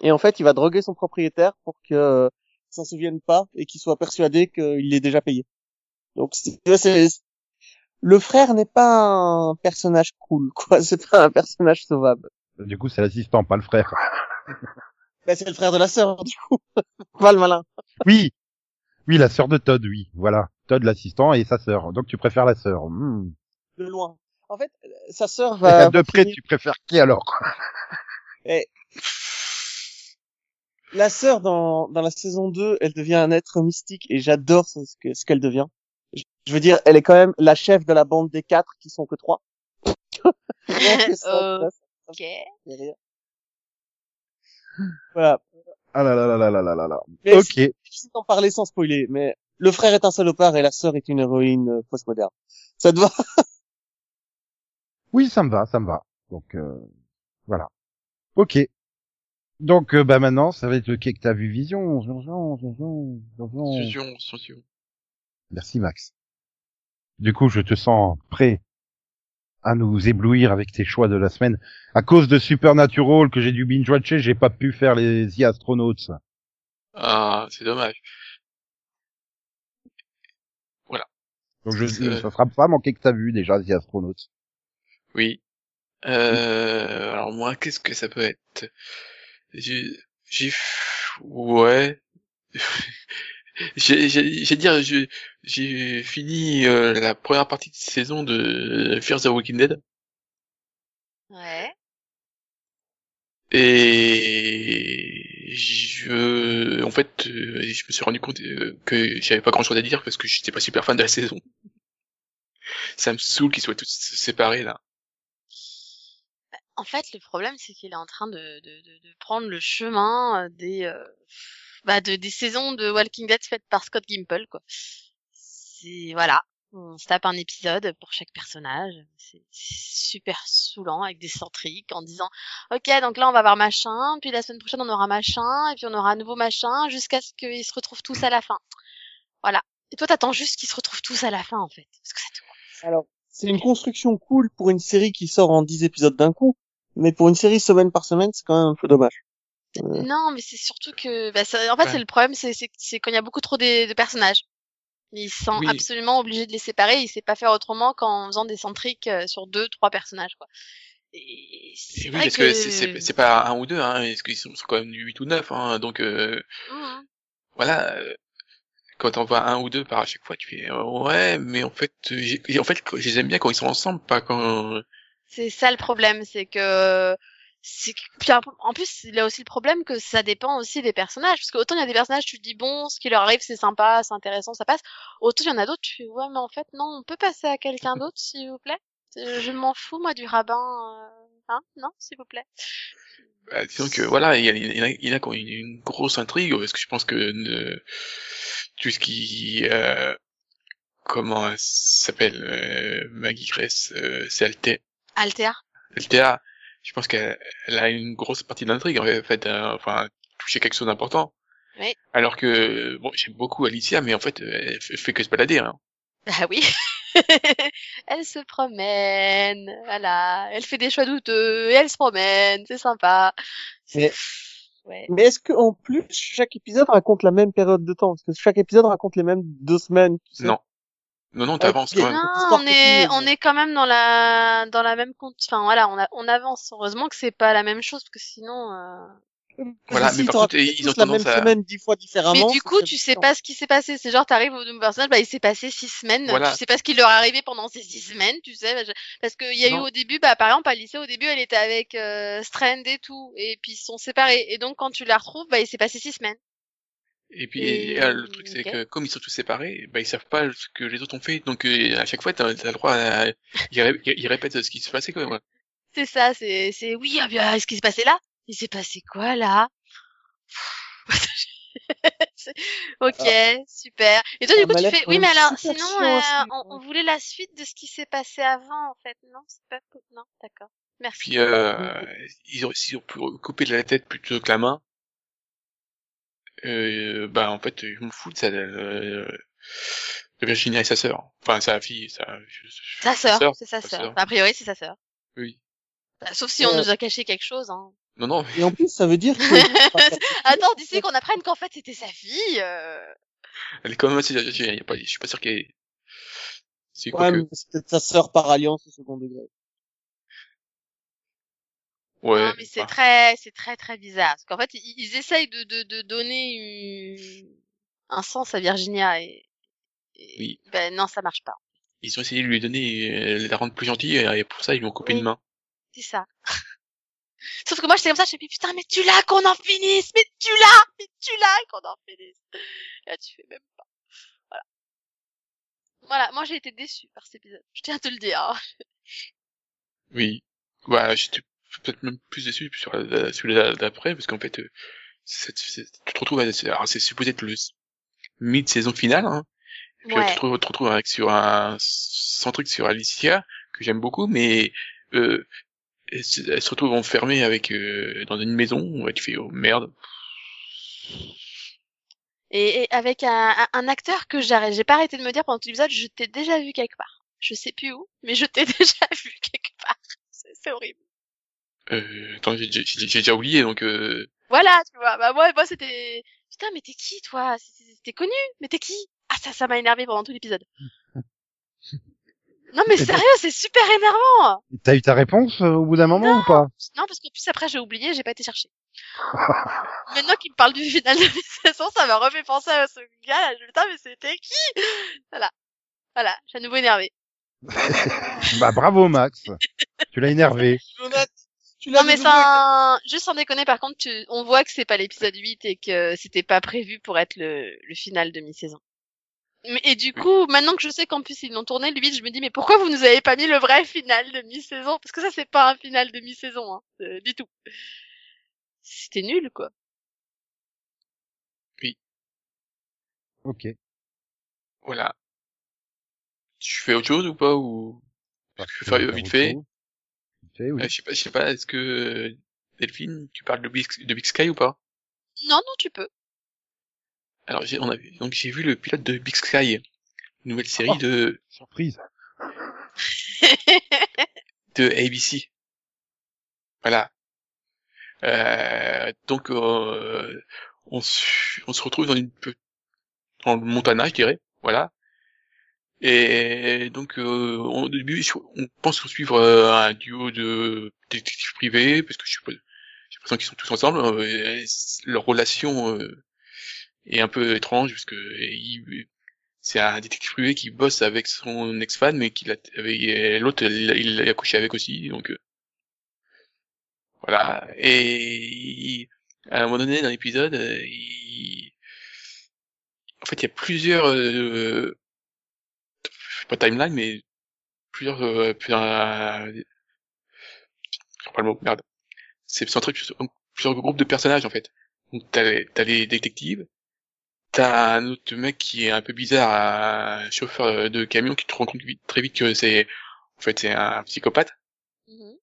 Et en fait, il va droguer son propriétaire pour que s'en souvienne pas et qu'il soit persuadé qu'il l'ait déjà payé. Donc, c'est- le frère n'est pas un personnage cool, *laughs* quoi. C'est pas un personnage sauvable. Du coup, c'est l'assistant, pas le frère. *laughs* Ben, c'est le frère de la sœur, du coup. *laughs* pas le malin. Oui. Oui, la sœur de Todd, oui. Voilà. Todd, l'assistant, et sa sœur. Donc tu préfères la sœur. Hmm. De loin. En fait, euh, sa sœur Et va. de près, finir- tu préfères qui alors? la sœur dans, dans la saison 2, elle devient un être mystique et j'adore ce, que, ce qu'elle devient. Je, veux dire, elle est quand même la chef de la bande des quatre qui sont que trois. *laughs* ok. Voilà. Ah là là là là là là là ok. C'est difficile parler sans spoiler, mais le frère est un salopard et la sœur est une héroïne euh, postmoderne. Ça te va? *laughs* Oui, ça me va, ça me va. Donc euh, voilà. Ok. Donc euh, bah maintenant, ça va être lequel que t'as vu Vision. Vision, Vision, Vision. Merci Max. Du coup, je te sens prêt à nous éblouir avec tes choix de la semaine. À cause de Supernatural que j'ai dû binge-watcher, j'ai pas pu faire les The Astronauts. Ah, c'est dommage. Donc je, Euh. ça sera pas manqué que t'as vu déjà The Astronauts. Oui. Euh, alors moi, qu'est-ce que ça peut être? J'ai, ouais. *laughs* j'ai, dire, j'ai fini euh, la première partie de saison de Fear the Walking Dead Ouais. et je, en fait, euh, je me suis rendu compte euh, que j'avais pas grand-chose à dire parce que j'étais pas super fan de la saison. Ça me saoule qu'ils soient tous séparés là. En fait, le problème, c'est qu'il est en train de, de, de, de prendre le chemin euh, des, euh, bah, de, des saisons de Walking Dead faites par Scott Gimple, quoi. C'est, voilà. On se tape un épisode pour chaque personnage. C'est super saoulant avec des centriques en disant, OK, donc là, on va voir machin, puis la semaine prochaine, on aura machin, et puis on aura un nouveau machin, jusqu'à ce qu'ils se retrouvent tous à la fin. Voilà. Et toi, t'attends juste qu'ils se retrouvent tous à la fin, en fait. Parce que ça te Alors, c'est une construction cool pour une série qui sort en 10 épisodes d'un coup, mais pour une série semaine par semaine, c'est quand même un peu dommage. Euh, Non, mais c'est surtout que, bah, ça- en fait, Ouais. c'est le problème, c'est c'est c'est quand il y a beaucoup trop de, de personnages. Ils sont Oui. absolument obligés de les séparer. Il sait pas faire autrement qu'en faisant des centriques euh, sur deux, trois personnages, quoi. Et oui, parce que, c'est, c'est, pas un ou deux, hein, parce qu'ils sont, sont quand même 8 ou 9, hein, donc euh, Mhm. voilà. Quand on voit un ou deux par à chaque fois, tu fais euh, ouais, mais en fait, j'ai- en fait, je les aime bien quand ils sont ensemble, pas quand. C'est ça le problème, c'est que puis en- plus il y a aussi le problème que ça dépend aussi des personnages parce que autant il y a des personnages tu te dis bon ce qui leur arrive c'est sympa c'est intéressant ça passe autant il y en a d'autres tu fais ouais mais en fait non on peut passer à quelqu'un *laughs* d'autre s'il vous plaît je m'en fous moi du rabbin euh, hein non s'il vous plaît disons que voilà, il y, a- il a, il a une, grosse intrigue, parce que je pense que tout ce qui, euh, comment elle s'appelle, euh, Maggie Grace, euh, c'est Altea. Alter Altea, je pense qu'elle elle a une grosse partie de l'intrigue, en fait, euh, enfin, toucher quelque chose d'important. Oui. Alors que, bon, j'aime beaucoup Alicia, mais en fait, elle fait que se balader, hein. bah oui *laughs* elle se promène voilà elle fait des choix douteux et elle se promène c'est sympa Mais- *laughs* ouais Mais est-ce que en plus chaque épisode raconte la même période de temps? Parce que chaque épisode raconte les mêmes deux semaines. Tu sais Non. Non, non, t'avances Ok. quand même. Non, on est, on est quand même dans la, dans la même compte. Enfin voilà, on, a, on avance. Heureusement que c'est pas la même chose, parce que sinon. euh, Voilà, mais par contre, ils ont tous la même tendance à- semaine dix fois différemment. Mais du coup, tu sais pas ce qui s'est passé. C'est genre, t'arrives au nouveau personnage, bah il s'est passé six semaines. Voilà. Tu sais pas ce qui leur est arrivé pendant ces six semaines, tu sais. bah, je- Parce qu'il y a eu au début, bah par exemple, Alice au début, elle était avec euh, Strand et tout, et puis ils se sont séparés. Et donc quand tu la retrouves, bah il s'est passé six semaines. Et puis Et- euh, le truc c'est que comme ils sont tous séparés, bah ils savent pas ce que les autres ont fait, donc euh, à chaque fois t'as as le droit à ils, ré- ils répètent ce qui se passait quand même. C'est ça, c'est, c'est oui, ah bien, ce qui s'est passé là? Il s'est passé quoi là? C'est- *laughs* Ok, super. Et toi, du Ah, coup, bah tu fais, oui, mais alors, sinon, euh, aussi, on, voulait la suite de ce qui s'est passé avant, en fait. Non, c'est pas, non, d'accord. Merci. Puis euh, ils ont s'ils ont pu couper de la tête plutôt que la main. Euh, bah en fait je m'en fous de ça euh, de Virginia et sa sœur. Enfin sa fille, sa, Sa sœur, c'est sa sœur. Enfin, a priori, c'est sa sœur. Oui. Bah, sauf si on Euh. nous a caché quelque chose, hein. Non non, Et en plus, ça veut dire que. *laughs* Attends, d'ici qu'on apprenne qu'en fait, c'était sa fille, euh... elle est quand même assez pas, je suis pas sûr qu'elle est... C'est quoi Ouais, que... mais c'est peut-être sa sœur par alliance au second degré. Ouais. Non, mais c'est enfin, très, c'est très très bizarre. Parce qu'en fait, ils, ils essayent de, de, de donner une- un sens à Virginia et, et- Oui. ben non, ça marche pas. Ils ont essayé de lui donner, euh, la rendre plus gentille, et pour ça ils lui ont coupé Oui. une main. C'est ça. Sauf que moi, j'étais comme ça, je me dit, putain, mais tu l'as qu'on en finisse, mais tu l'as, mais tu l'as qu'on en finisse. Et là, tu fais même pas. Voilà. Voilà, moi j'ai été déçue par cet épisode. Je tiens à te le dire. hein. Oui. Voilà, j'étais peut-être même plus déçu sur celui-là d'après, parce qu'en fait, euh, tu te retrouves, à- alors, c'est supposé être le mid-saison finale, hein, puis là, tu te, re- te retrouves avec sur un sans truc sur Alicia que j'aime beaucoup, mais euh, elle, se elle retrouve enfermée avec euh, dans une maison. Ouais, tu fais oh merde. Et, et avec un, un- acteur que j'arrête, j'ai pas arrêté de me dire pendant tout l'épisode, je t'ai déjà vu quelque part. Je sais plus où, mais je t'ai *laughs* déjà vu quelque part. C'est c'est horrible. Euh, attends, j'ai j'ai- j'ai déjà oublié donc. Euh, Voilà, tu vois. Bah moi, moi c'était. Putain, mais t'es qui, toi? T'es connu? Mais t'es qui? Ah ça, ça m'a énervé pendant tout l'épisode. Non mais sérieux, c'est super énervant. T'as eu ta réponse euh, au bout d'un moment ou pas? Non parce qu'en plus après j'ai oublié, j'ai pas été chercher. *laughs* Maintenant qu'il me parle du final de la *laughs* saison, ça m'a refait penser à ce gars là. Je me dis, mais c'était qui? Voilà, voilà, j'ai à nouveau énervé. *laughs* Bah bravo Max. tu l'as énervé. Tu Non l'as mais ça, juste sans déconner, par contre, tu- on voit que c'est pas l'épisode 8 et que c'était pas prévu pour être le, le final de mi-saison. Mais- Et du coup, maintenant que je sais qu'en plus ils l'ont tourné le 8, je me dis mais pourquoi vous nous avez pas mis le vrai final de mi-saison? Parce que ça c'est pas un final de mi-saison, hein, euh, du tout. C'était nul quoi. Ok. voilà. Tu fais autre chose ou pas ou Bah, Je vais faire vite fait? Vite fait, oui. Euh, je sais pas, je sais pas. Est-ce que Delphine, tu parles de Big, de Big Sky ou pas? Non non tu peux. Alors j'ai, on a vu, donc j'ai vu le pilote de Big Sky, une nouvelle série Oh. de Surprise. *laughs* de ABC. Voilà. Euh, donc euh, on, se- on se retrouve dans une dans le Montana, je dirais. Voilà. Et donc euh, au début, on pense suivre euh, un duo de détectives privés parce que je pas, j'ai l'impression qu'ils sont tous ensemble. euh, leur relation euh, est un peu étrange parce que c'est un détective privé qui bosse avec son ex-femme mais qui l'autre il l'a couché avec aussi donc euh, voilà. Et à un moment donné dans l'épisode euh, il- en fait il y a plusieurs euh, pas timeline mais plusieurs euh, plusieurs pas le mot merde. C'est centré sur plusieurs groupes de personnages en fait. Donc t'as les, t'as les détectives T'as un autre mec qui est un peu bizarre, un chauffeur de camion qui te rend compte très vite que c'est, en fait, c'est un psychopathe. Mhm.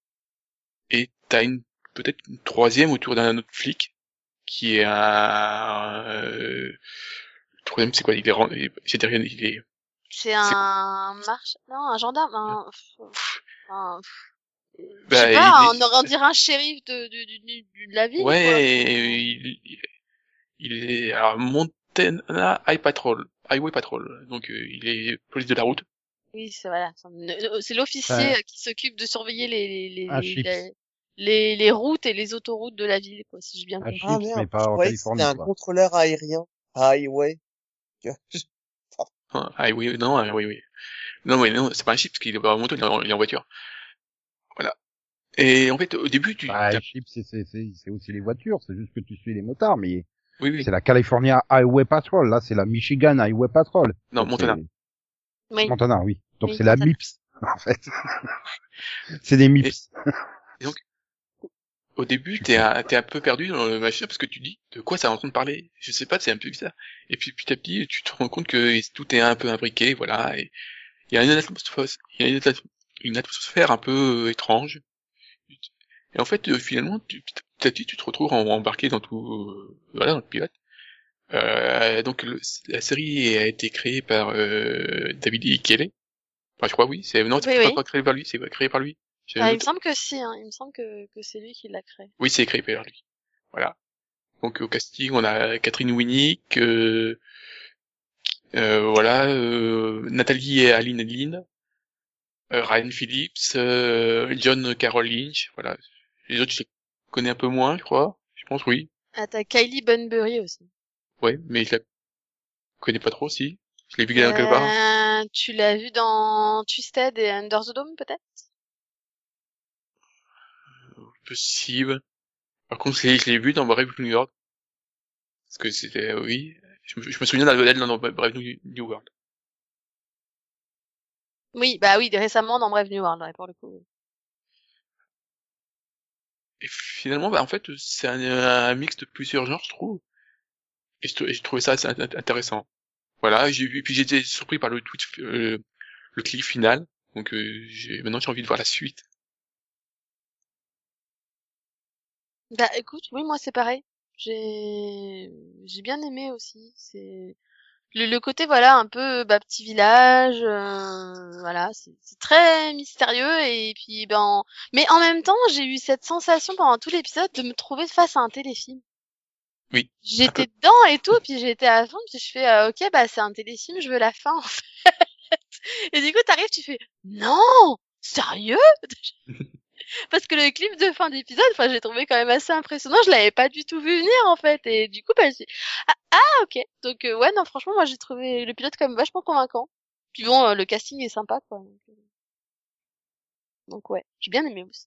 Et t'as une, peut-être une troisième autour d'un autre flic qui est un, euh, le troisième c'est quoi? Il est, ren- il est- il est, C'est un marche, non un gendarme, un, un- je Bah, sais pas, il on aurait dirait un shérif de, de, de, de- la ville. ouais, il, il- il est, alors, Montana High Patrol, Highway Patrol. Donc, euh, il est police de la route. Oui, c'est voilà, c'est- l'officier Ouais. qui s'occupe de surveiller les les les, Un les, les, les- les routes et les autoroutes de la ville, quoi, si j'ai bien Un compris. Ah, merde. mais pas en Ouais, Californie. c'était un contrôleur aérien. Highway. *laughs* Ah, ah oui, non, ah, oui, oui. Non, oui, non, c'est pas un chip, parce qu'il est pas en moto, il est en, il est en voiture. Voilà. Et en fait, au début, tu... Bah, c'est, c'est aussi les voitures, c'est juste que tu suis les motards, mais Oui, oui. c'est la California Highway Patrol, là c'est la Michigan Highway Patrol. Non, Donc, Montana. Oui. Montana, oui. Donc Oui, c'est la. MIPS, *laughs* en fait. c'est des MIPS. Au début, t'es un, t'es un peu perdu dans le machin, parce que tu dis, de quoi ça est en train de parler? Je sais pas, c'est un peu bizarre. Et puis, petit à petit, tu te rends compte que tout est un peu imbriqué, voilà, et il y a une atmosphère, il y a une atmos- une atmosphère un peu euh, étrange. Et en fait, euh, finalement, tu, petit à petit, tu te retrouves embarqué dans tout, euh, voilà, dans le pilote. Euh, donc, le- la série a été créée par euh, David E. Kelly. Enfin, je crois, oui. C'est non, c'est Oui, pas oui. créé par lui, c'est créé par lui. Ah, il me semble que si, hein. il me semble que, que c'est lui qui l'a créé. oui, c'est écrit par lui. Voilà. Donc au casting, on a Catherine Winnick, euh, euh, voilà, euh, Nathalie et Aline Lynn, Ryan Phillips, euh, John Carroll Lynch, voilà. Les autres, je les connais un peu moins, je crois. Je pense, oui. Ah, t'as Kylie Bunbury aussi. Ouais, mais je la connais pas trop, si. Je l'ai vu quelque part. Euh, tu l'as vu dans Twisted et Under the Dome, peut-être? Possible. Par contre, je l'ai- vu dans Brave New York. Parce que c'était, oui. Je me, je me souviens d'elle dans Brave New New World. Oui, bah oui, récemment dans Brave New World, ouais, pour le coup. Et finalement, bah, en fait, c'est un, un mix de plusieurs genres, je trouve. Et j'ai trouvé ça assez int- intéressant. Voilà, j'ai vu, puis j'ai été surpris par le tweet, euh, le clip final. Donc, euh, maintenant, j'ai envie de voir la suite. Bah écoute, oui, moi c'est pareil. J'ai j'ai bien aimé aussi. C'est le, le côté voilà un peu bah, petit village, euh, voilà, c'est très mystérieux et puis ben mais en même temps j'ai eu cette sensation pendant tout l'épisode de me trouver face à un téléfilm. Oui, J'étais dedans et tout, puis j'étais à fond, puis je fais euh, ok bah c'est un téléfilm, je veux la fin *laughs* en fait. Et du coup t'arrives, tu fais non sérieux? *laughs* *laughs* parce que le clip de fin d'épisode, enfin, j'ai trouvé quand même assez impressionnant. Je l'avais pas du tout vu venir, en fait. Et du coup, bah, j'ai ah, ah, ok. Donc, euh, ouais, non, franchement, moi, j'ai trouvé le pilote quand même vachement convaincant. Puis bon, euh, le casting est sympa, quoi. Donc, euh, donc, ouais, j'ai bien aimé aussi.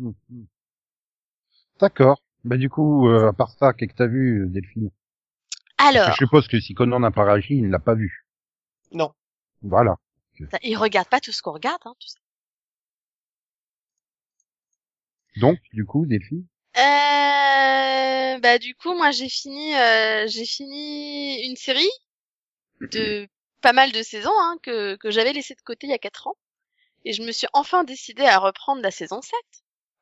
Hum, hum. D'accord. Bah du coup, euh, à part ça, qu'est-ce que t'as vu, Delphine? Alors, Je suppose que si Conan n'a pas réagi, il ne l'a pas vu. Non. Voilà. il regarde pas tout ce qu'on regarde, hein, tu sais. Donc, du coup, Delphine Euh, bah, du coup, moi, j'ai fini, euh, j'ai fini une série de pas mal de saisons, hein, que, que j'avais laissé de côté il y a quatre ans. Et je me suis enfin décidée à reprendre la saison 7.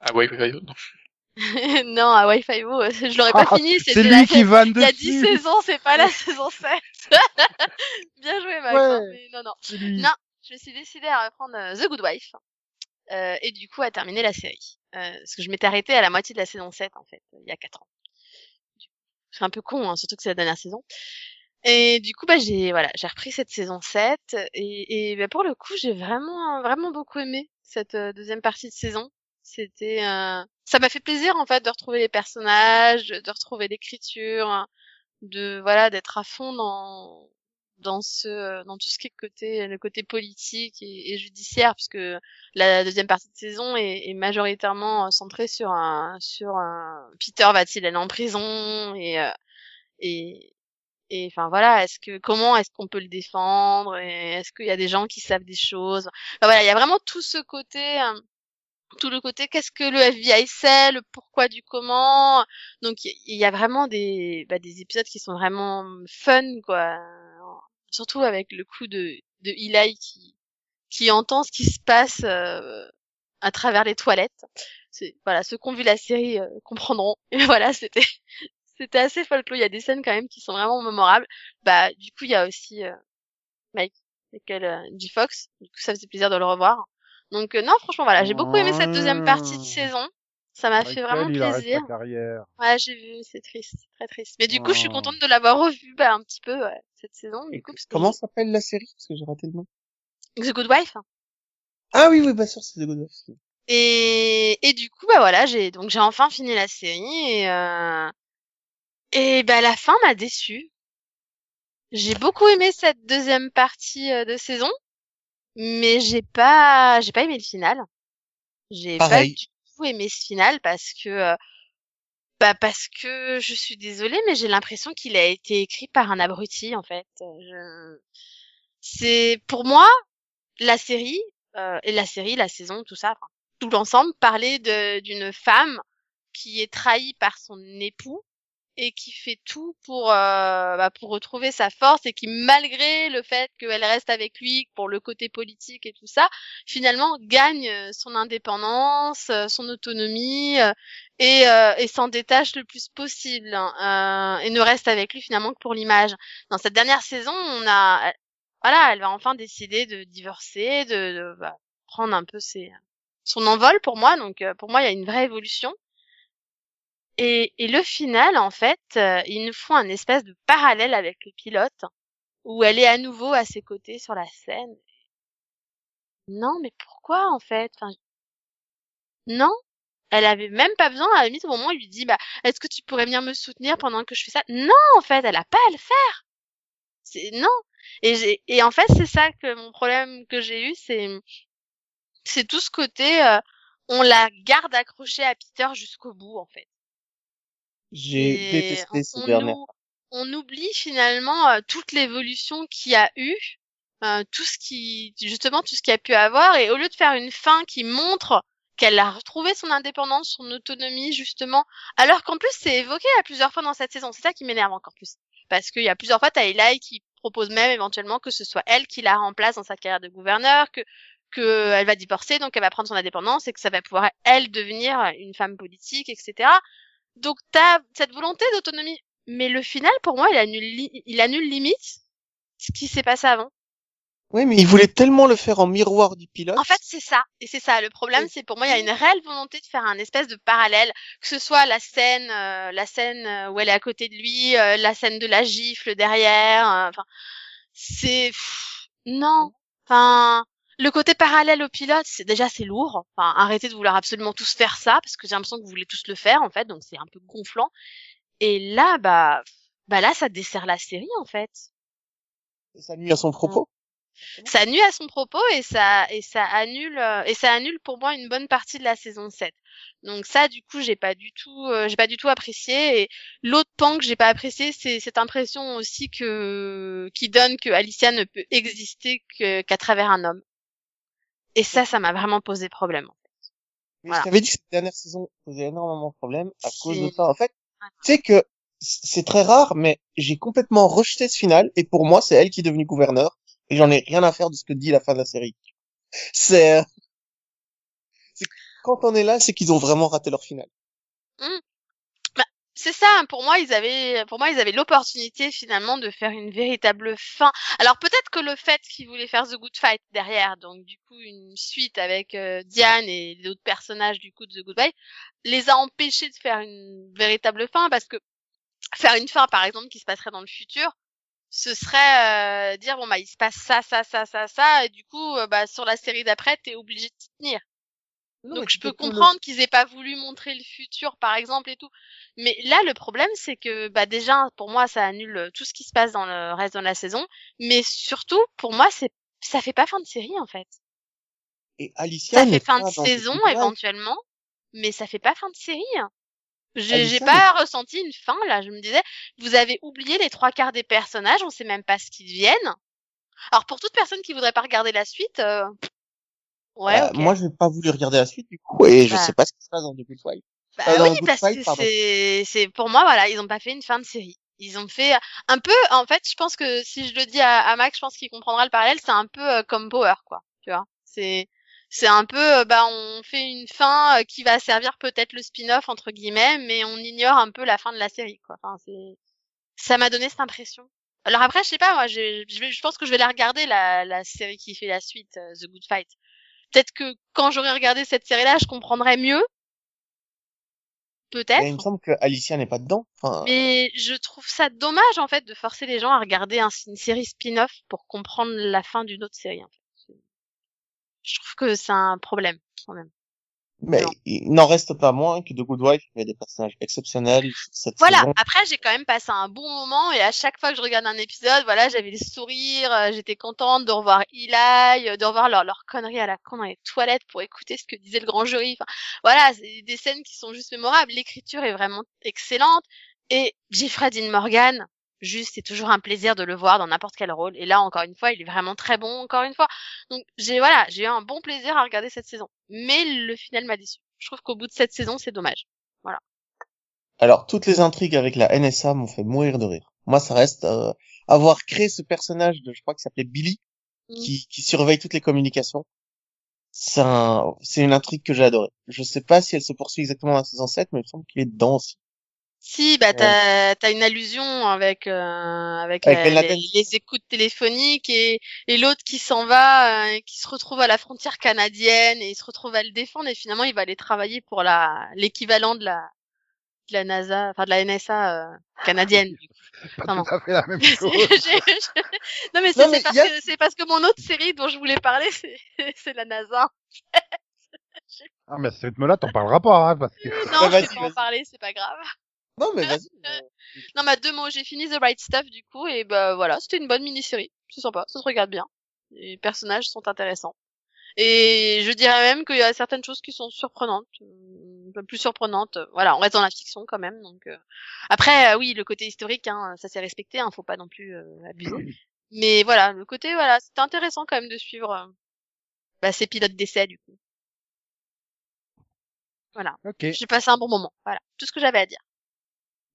Ah ouais, ouais, ouais, non. *laughs* non, à Wi-Fi O, euh, je l'aurais pas Ah, fini. C'est lui la- qui vanne Il y a 10 dessus saisons, c'est pas la saison 7. *laughs* Bien joué, Max. Ouais. hein, mais non, non. Non, je me suis décidée à reprendre euh, The Good Wife. euh, et du coup, à terminer la série. Euh, parce que je m'étais arrêtée à la moitié de la saison 7, en fait, il y a 4 ans. C'est un peu con, hein, surtout que c'est la dernière saison. Et du coup, bah, j'ai, voilà, j'ai repris cette saison 7. Et, et bah, pour le coup, j'ai vraiment, vraiment beaucoup aimé cette euh, deuxième partie de saison. C'était, euh, ça m'a fait plaisir, en fait, de retrouver les personnages, de retrouver l'écriture, de, voilà, d'être à fond dans, dans ce, dans tout ce qui est côté, le côté politique et, et judiciaire, puisque la deuxième partie de saison est, majoritairement euh, centrée sur un, sur un, Peter va-t-il aller en prison et, euh, et, et enfin voilà, est-ce que comment est-ce qu'on peut le défendre est-ce qu'il y a des gens qui savent des choses? Enfin, voilà, il y a vraiment tout ce côté, euh, tout le côté qu'est-ce que le FBI sait, le pourquoi du comment? Donc il y a vraiment des, bah, des épisodes qui sont vraiment fun quoi. Surtout avec le coup de, de Eli qui, qui entend ce qui se passe euh, à travers les toilettes. C'est voilà, ceux qui ont vu la série euh, comprendront. *laughs* Et voilà, c'était c'était assez folklore. Il y a des scènes quand même qui sont vraiment mémorables. Bah du coup il y a aussi euh, Mike, lequel euh, G Fox. Du coup ça faisait plaisir de le revoir. Donc euh, non franchement voilà, j'ai beaucoup aimé cette deuxième partie de saison. Ça m'a fait vraiment plaisir. Ouais, j'ai vu, c'est triste, très triste. Mais du coup, je suis Oh. contente de l'avoir revu bah, un petit peu ouais, cette saison. Du coup, parce que Comment s'appelle la série? Parce que j'ai raté le nom. The Good Wife. Ah oui, oui, bien sûr, c'est The Good Wife. Et, et du coup, bah voilà, j'ai donc j'ai enfin fini la série et euh, et bah la fin m'a déçue. J'ai beaucoup aimé cette deuxième partie euh, de saison, mais j'ai pas j'ai pas aimé le final. J'ai pas du aimé ce final parce que euh, bah parce que je suis désolée, mais j'ai l'impression qu'il a été écrit par un abruti en fait. C'est pour moi la série euh, et la série, la saison, tout ça, tout l'ensemble parlait d'une femme qui est trahie par son époux et qui fait tout pour euh, bah, pour retrouver sa force et qui malgré le fait qu'elle reste avec lui pour le côté politique et tout ça finalement gagne euh, son indépendance euh, son autonomie euh, et, euh, et s'en détache le plus possible hein, euh, et ne reste avec lui finalement que pour l'image. Dans cette dernière saison on a voilà elle va enfin décider de divorcer de, bah, prendre un peu ses son envol pour moi. Donc pour moi il y a une vraie évolution et, et le final, en fait, euh, ils nous font un espèce de parallèle avec le pilote, où elle est à nouveau à ses côtés sur la scène. Non, mais pourquoi, en fait? Enfin, Non, elle avait même pas besoin, à la limite, au moment où il lui dit, bah, est-ce que tu pourrais venir me soutenir pendant que je fais ça? Non, en fait, elle a pas à le faire. C'est non. Et, et en fait, c'est ça que mon problème que j'ai eu, c'est c'est tout ce côté, euh, on la garde accrochée à Peter jusqu'au bout, en fait. J'ai détesté ce on, dernier. ou- on oublie finalement euh, toute l'évolution qu'il y a eu, euh, tout ce qui, justement, tout ce qu'il a pu avoir, et au lieu de faire une fin qui montre qu'elle a retrouvé son indépendance, son autonomie justement, alors qu'en plus c'est évoqué à plusieurs fois dans cette saison. C'est ça qui m'énerve encore plus, parce qu'il y a plusieurs fois t'as Eli qui propose même éventuellement que ce soit elle qui la remplace dans sa carrière de gouverneur, que que elle va divorcer, donc elle va prendre son indépendance et que ça va pouvoir elle devenir une femme politique, etc. Donc t'as cette volonté d'autonomie, mais le final pour moi il annule, il annule limite ce qui s'est passé avant. Oui, mais il voulait tellement le faire en miroir du pilote. En fait, c'est ça. Et c'est ça. Le problème, c'est pour moi, il y a une réelle volonté de faire un espèce de parallèle, que ce soit la scène, euh, la scène euh, où elle est à côté de lui, euh, la scène de la gifle derrière. euh, Enfin, c'est non. Enfin, le côté parallèle au pilote, c'est déjà c'est lourd. Enfin, arrêtez de vouloir absolument tous faire ça, parce que j'ai l'impression que vous voulez tous le faire en fait, donc c'est un peu gonflant. Et là, bah, bah là, ça dessert la série en fait Ça nuit à son propos? ça nuit à son propos et ça et ça annule euh, et ça annule pour moi une bonne partie de la saison 7. Donc ça du coup, j'ai pas du tout euh, j'ai pas du tout apprécié et l'autre pan que j'ai pas apprécié, c'est cette impression aussi que qui donne que Alicia ne peut exister qu'à travers un homme. Et ça ça m'a vraiment posé problème. Mais Voilà. je t'avais dit que cette dernière saison posait énormément de problèmes à cause de ça. En fait, tu sais que c'est très rare, mais j'ai complètement rejeté ce final et pour moi, c'est elle qui est devenue gouverneur et j'en ai rien à faire de ce que dit la fin de la série. C'est, euh, quand on est là, c'est qu'ils ont vraiment raté leur final. C'est ça pour moi ils avaient pour moi ils avaient l'opportunité finalement de faire une véritable fin. Alors peut-être que le fait qu'ils voulaient faire The Good Fight derrière donc du coup une suite avec euh, Diane et les autres personnages du coup de The Good Fight les a empêchés de faire une véritable fin parce que faire une fin par exemple qui se passerait dans le futur ce serait euh, dire bon bah il se passe ça ça ça ça ça et du coup euh, bah sur la série d'après t'es obligé de t'y tenir donc je peux comprendre qu'ils aient pas voulu montrer le futur par exemple et tout. Mais là le problème c'est que bah déjà pour moi ça annule tout ce qui se passe dans le reste de la saison, mais surtout pour moi c'est ça fait pas fin de série en fait. Et Alicia Ça fait fin de saison éventuellement, mais ça fait pas fin de série. hein. J'ai pas ressenti une fin là, je me disais vous avez oublié les trois quarts des personnages, on sait même pas ce qu'ils deviennent. Alors pour toute personne qui voudrait pas regarder la suite euh, ouais, OK. Moi, je n'ai pas voulu regarder la suite du coup et je Bah. sais pas ce qui se passe dans The Good Fight. Bah Euh, oui, parce Fight, que c'est, pour moi, voilà, ils ont pas fait une fin de série. Ils ont fait un peu, en fait, je pense que si je le dis à, à Max, je pense qu'il comprendra le parallèle. C'est un peu euh, comme Power, quoi. Tu vois, c'est, c'est un peu, euh, bah, on fait une fin euh, qui va servir peut-être le spin-off entre guillemets, mais on ignore un peu la fin de la série, quoi. Enfin, c'est, ça m'a donné cette impression. Alors après, je sais pas, moi, je, je, je pense que je vais la regarder la, la série qui fait la suite, The Good Fight. Peut-être que quand j'aurai regardé cette série-là, je comprendrai mieux. Peut-être. Il me semble que Alicia n'est pas dedans. Enfin, Mais je trouve ça dommage en fait de forcer les gens à regarder un- une série spin-off pour comprendre la fin d'une autre série. En fait. Je trouve que c'est un problème quand même. Mais non. il n'en reste pas moins que The Good Wife il y a des personnages exceptionnels cette Voilà. saison. Après, j'ai quand même passé un bon moment et à chaque fois que je regarde un épisode, voilà, j'avais les sourires, euh, j'étais contente de revoir Eli, euh, de revoir leur, leur connerie à la con dans les toilettes pour écouter ce que disait le grand jury. Enfin, voilà, c'est des scènes qui sont juste mémorables. L'écriture est vraiment excellente et Jeffrey Dean Morgan, juste, c'est toujours un plaisir de le voir dans n'importe quel rôle. Et là, encore une fois, il est vraiment très bon, encore une fois. Donc, j'ai, voilà, j'ai eu un bon plaisir à regarder cette saison. Mais le final m'a déçu. Je trouve qu'au bout de cette saison, c'est dommage. Alors, toutes les intrigues avec la NSA m'ont fait mourir de rire. Moi, ça reste euh, avoir créé ce personnage de, je crois qu'il s'appelait Billy, Mm. qui, qui surveille toutes les communications. C'est un, c'est une intrigue que j'ai adorée. Je sais pas si elle se poursuit exactement dans la saison 7, mais il me semble qu'il est dedans aussi. Si, bah t'as t'as une allusion avec euh, avec, Laden. les, les écoutes téléphoniques et et l'autre qui s'en va, euh, qui se retrouve à la frontière canadienne et il se retrouve à le défendre et finalement il va aller travailler pour la l'équivalent de la de la NASA, enfin de la NSA euh, canadienne. du coup. *laughs* Pas Vraiment. tout à fait la même *laughs* J'ai- chose. j'ai- non mais c'est Non, mais c'est parce a- que c'est parce que mon autre série dont je voulais parler c'est *laughs* c'est la NASA. Ah, mais à ce rythme-là, t'en parleras pas, hein, parce que... Non, je vais pas en parler, c'est pas grave. Non, mais vas-y. *laughs* euh, Non, bah deux mots, j'ai fini The Bright Stuff du coup et bah voilà, c'était une bonne mini-série, c'est sympa, ça se regarde bien. Les personnages sont intéressants. Et je dirais même qu'il y a certaines choses qui sont surprenantes, euh, un peu plus surprenantes. Voilà, on reste dans la fiction quand même. Donc euh. après, euh, oui, le côté historique, hein, ça s'est respecté, hein, faut pas non plus euh, abuser. Mais voilà, le côté, voilà, c'était intéressant quand même de suivre bah, ces pilotes d'essai du coup. Ok. J'ai passé un bon moment. Voilà, tout ce que j'avais à dire.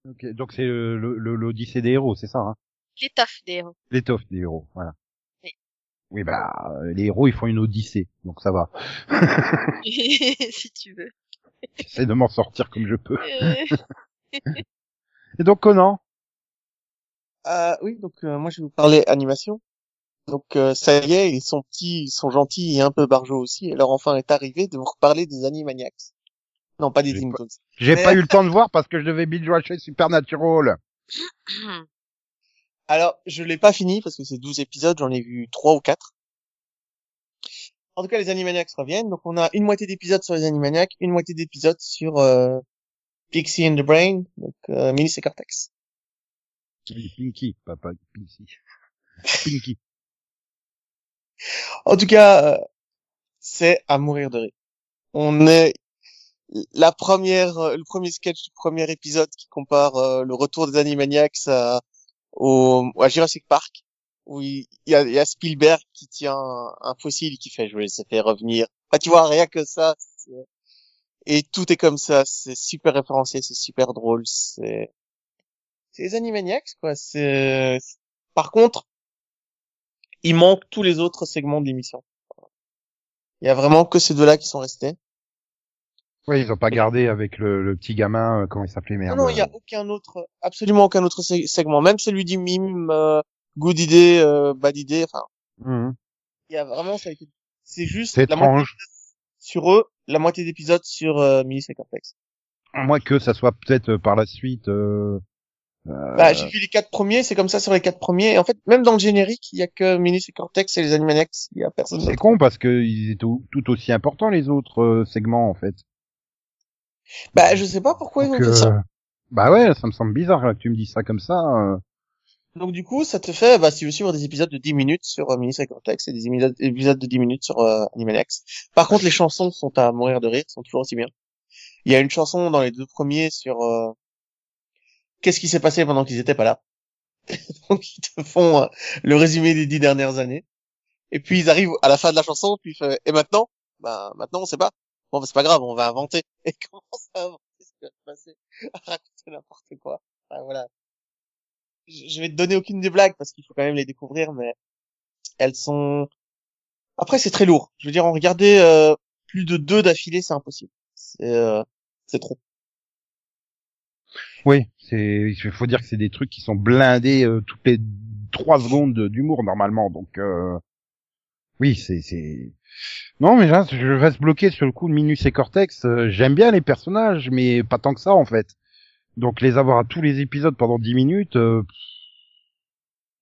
Ok. Donc c'est le- le- le- l'Odyssée des héros, c'est ça, hein? L'étoffe des héros. L'étoffe des héros, voilà. Oui. Oui, bah euh, les héros ils font une Odyssée, donc ça va. *laughs* *laughs* si tu veux. J'essaie de m'en sortir comme je peux. Euh, *laughs* Et donc Conan, Euh, oui, donc euh, moi je vais vous parler animation. Donc euh, ça y est, ils sont petits, ils sont gentils et un peu barjots aussi. Et leur enfin est arrivé de vous reparler des Animaniacs. Non, pas des Teen j'ai Mais- pas eu le *laughs* temps de voir parce que je devais binge watcher Supernatural. *clears throat* Alors, je l'ai pas fini parce que c'est 12 épisodes, j'en ai vu 3 ou 4. En tout cas, les Animaniacs reviennent. Donc on a une moitié d'épisodes sur les Animaniacs, une moitié d'épisodes sur euh, Pixie and the Brain, donc euh, Minis et Cortex. Pinky, pas Pinky. *laughs* Pinky. En tout cas, euh, c'est à mourir de rire. On est la première, euh, le premier sketch du premier épisode qui compare euh, le retour des Animaniacs à, au, à Jurassic Park, où il, y, a, y a Spielberg qui tient un, fossile qui fait jouer, ça fait revenir. Ah, tu vois, rien que ça. Et tout est comme ça, c'est super référencié, c'est super drôle, c'est, c'est les Animaniacs, quoi. C'est, par contre, il manque tous les autres segments de l'émission. Il y a vraiment que ces deux-là qui sont restés. Oui, ils ont pas gardé avec le, le petit gamin, euh, comment il s'appelait merde. Non, non, il y a aucun autre, absolument aucun autre sé- segment. Même celui du mime, euh, good idée, euh, bad idée. Enfin, Mhm. il y a vraiment ça. a été- C'est juste C'est la moitié étrange. sur eux, la moitié d'épisodes sur euh, Minis et Cortex. À moins que ça soit peut-être euh, par la suite. Euh... euh, Bah, j'ai vu les quatre premiers, c'est comme ça sur les quatre premiers. Et en fait, même dans le générique, il y a que Minis et Cortex et les Animaniacs. Il y a personne c'est d'autre. con parce que ils étaient tout, tout aussi importants les autres segments en fait. Bah, je sais pas pourquoi ils ont fait ça. euh, Bah ouais, ça me semble bizarre là, que tu me dis ça comme ça. euh. Donc du coup, ça te fait, bah, si tu veux suivre des épisodes de 10 minutes sur euh, Minis et Cortex et des épisodes épisodes de 10 minutes sur euh, Animaniacs. Par contre, les chansons sont à mourir de rire, sont toujours aussi bien. Il y a une chanson dans les deux premiers sur euh, qu'est-ce qui s'est passé pendant qu'ils étaient pas là? *laughs* Donc ils te font euh, le résumé des dix dernières années. Et puis ils arrivent à la fin de la chanson, puis ils font, et maintenant, bah maintenant on sait pas. Bon, bah, c'est pas grave, on va inventer. *laughs* Et commencent à inventer ce qui va se passer, à *laughs* raconter n'importe quoi. Enfin, voilà je vais te donner aucune des blagues parce qu'il faut quand même les découvrir, mais elles sont. Après, c'est très lourd. Je veux dire, en regarder euh, plus de deux d'affilée, c'est impossible. C'est euh, trop. Oui, c'est, il faut dire que c'est des trucs qui sont blindés euh, toutes les trois secondes de- d'humour normalement. Donc euh, oui, c'est, c'est. Non, mais là, je reste bloqué sur le coup de Minus et Cortex. Euh, J'aime bien les personnages, mais pas tant que ça en fait. Donc les avoir à tous les épisodes pendant 10 minutes, euh,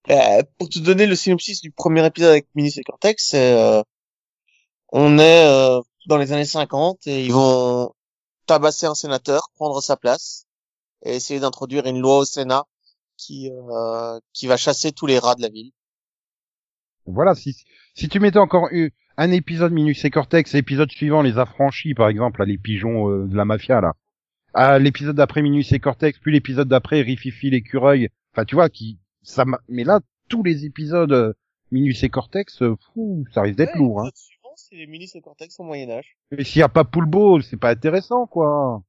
Euh, pour te donner le synopsis du premier épisode avec Minis et Cortex, euh, on est euh, dans les années 50 et ils vont tabasser un sénateur, prendre sa place et essayer d'introduire une loi au Sénat qui euh, qui va chasser tous les rats de la ville. voilà. Si si tu mettais encore eu un épisode Minus et Cortex, l'épisode suivant les affranchis par exemple, les pigeons euh, de la mafia là. à l'épisode d'après Minus et Cortex, puis l'épisode d'après Rififi l'écureuil. Enfin, tu vois, qui, ça m'a- mais là, tous les épisodes euh, Minus et Cortex, euh, fou, ça risque d'être Ouais, lourd, hein. l'épisode suivant, c'est les Minis et Cortex au Moyen Âge. Et s'il y a pas Poulbeau, c'est pas intéressant, quoi.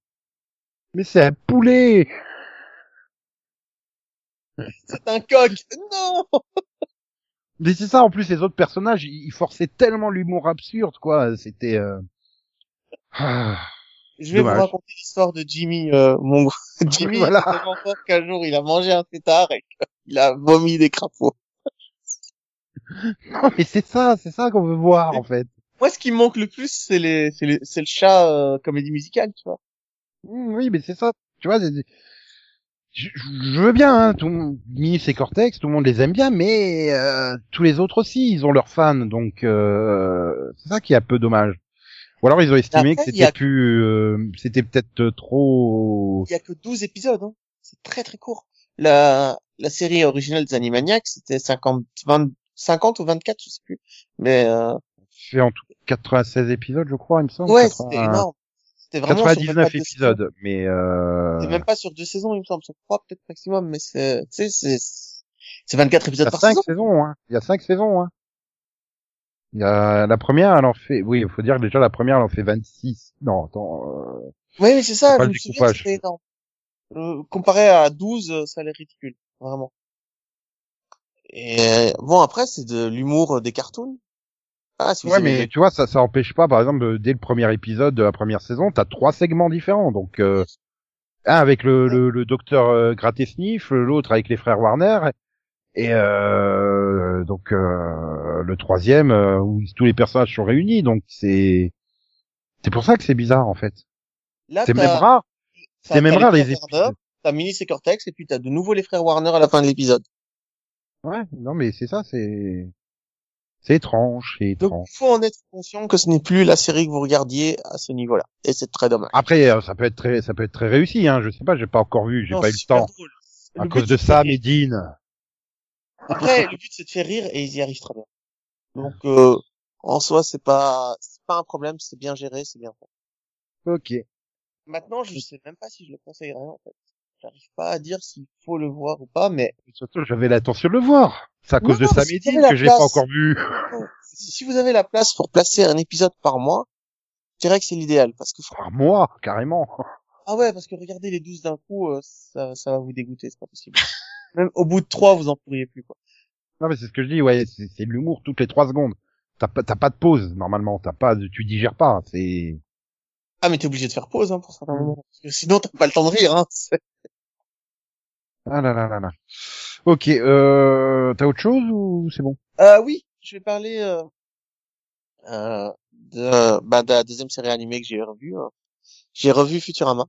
Mais c'est un poulet! C'est un coq. Non. Mais c'est ça, en plus, les autres personnages, ils ils forçaient tellement l'humour absurde, quoi. C'était, euh... ah. Je vais Dommage. vous raconter l'histoire de Jimmy. Euh, mon *laughs* Jimmy Voilà. est tellement fort qu'un jour il a mangé un tétard et qu'il a vomi des crapauds. Non, mais c'est ça, c'est ça qu'on veut voir, en fait. Moi, ce qui me manque le plus, c'est les, c'est le chat euh, comédie musicale, tu vois. Mmh, oui, mais c'est ça. Tu vois, je, je veux bien, hein, tout le monde, et Cortex, tout le monde les aime bien, mais euh, tous les autres aussi, ils ont leurs fans, donc euh, c'est ça qui est un peu dommage. Ou alors ils ont estimé Après, que a- c'était plus, euh, c'était peut-être trop. Il y a que 12 épisodes, hein. C'est très très court. La, la série originale des Animaniacs, c'était 50, 20, 50 ou 24, je sais plus. Mais, euh, fait en tout 96 épisodes, je crois, il me semble. ouais, 80 c'était énorme. C'était vraiment sur même pas 99 deux épisodes, mais euh... C'est même pas sur deux saisons, il me semble, sur trois peut-être maximum, mais c'est, tu sais, c'est, c'est 24 il y épisodes a par cinq saison. saisons, hein. Il y a cinq saisons, hein. Il y a la première, elle en fait, oui, il faut dire que déjà la première, elle en fait 26. Non, attends, euh... Oui, mais c'est ça, je me souviens que découpage. c'était énorme. Euh, comparé à 12, euh, ça a l'air ridicule, vraiment. Et euh, bon, après, c'est de l'humour euh, des cartoons. Ah, si Ouais, mais tu vois, ça, ça empêche pas, par exemple, euh, dès le premier épisode de la première saison, t'as trois segments différents. Donc, euh, un avec le, le, le docteur euh, Grattesniff, l'autre avec les frères Warner, et euh, donc euh, le troisième euh, où tous les personnages sont réunis. Donc c'est c'est pour ça que c'est bizarre en fait. C'est même rare. C'est même rare les épisodes. T'as Minis et Cortex, et puis t'as de nouveau les frères Warner à la fin de l'épisode. Ouais, non mais c'est ça, c'est c'est étrange, c'est Donc, étrange. il faut en être conscient que ce n'est plus la série que vous regardiez à ce niveau-là. Et c'est très dommage. Après, euh, ça peut être très, ça peut être très réussi, hein. Je sais pas, j'ai pas encore vu, j'ai pas eu le temps drôle. à Le cause de et Dean. Après, le but c'est de faire rire et ils y arrivent très bien. Donc euh, en soi c'est pas c'est pas un problème, c'est bien géré, c'est bien fait. Ok. Maintenant je sais même pas si je le conseillerais en fait. J'arrive pas à dire s'il faut le voir ou pas, mais Surtout, j'avais l'intention de le voir. C'est à cause Non, de Sam si la que je l'ai pas place. encore vu. si vous avez la place pour placer un épisode par mois, je dirais que c'est l'idéal parce que Par mois, carrément. ah ouais parce que regarder les 12 d'un coup euh, ça ça va vous dégoûter, c'est pas possible. même au bout de trois vous en pourriez plus quoi. Non, mais c'est ce que je dis, ouais, c'est c'est de l'humour toutes les trois secondes. T'as pas, t'as pas de pause, normalement. T'as pas, de- tu digères pas. C'est, Ah mais t'es obligé de faire pause hein, pour certains moments parce que sinon t'as pas le temps de rire hein. Ah là là là là. Ok, euh, t'as autre chose ou c'est bon? Euh, oui, je vais parler euh, euh, de, bah, de la deuxième série animée que j'ai revue. hein. J'ai revu Futurama.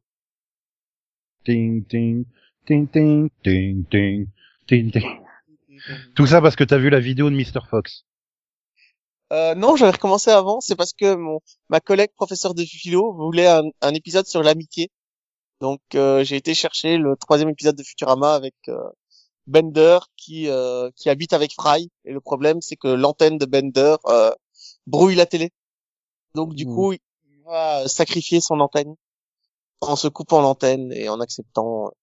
Ting, ting, ting, ting, ting, ting, ting, ting. Tout ça parce que t'as vu la vidéo de Mr. Fox. Euh, non, j'avais recommencé avant. C'est parce que mon ma collègue professeur de philo voulait un, un épisode sur l'amitié. Donc euh, j'ai été chercher le troisième épisode de Futurama avec euh, Bender qui euh, qui habite avec Fry. Et le problème c'est que l'antenne de Bender euh, brouille la télé. Donc du Hmm. coup il va sacrifier son antenne en se coupant l'antenne et en acceptant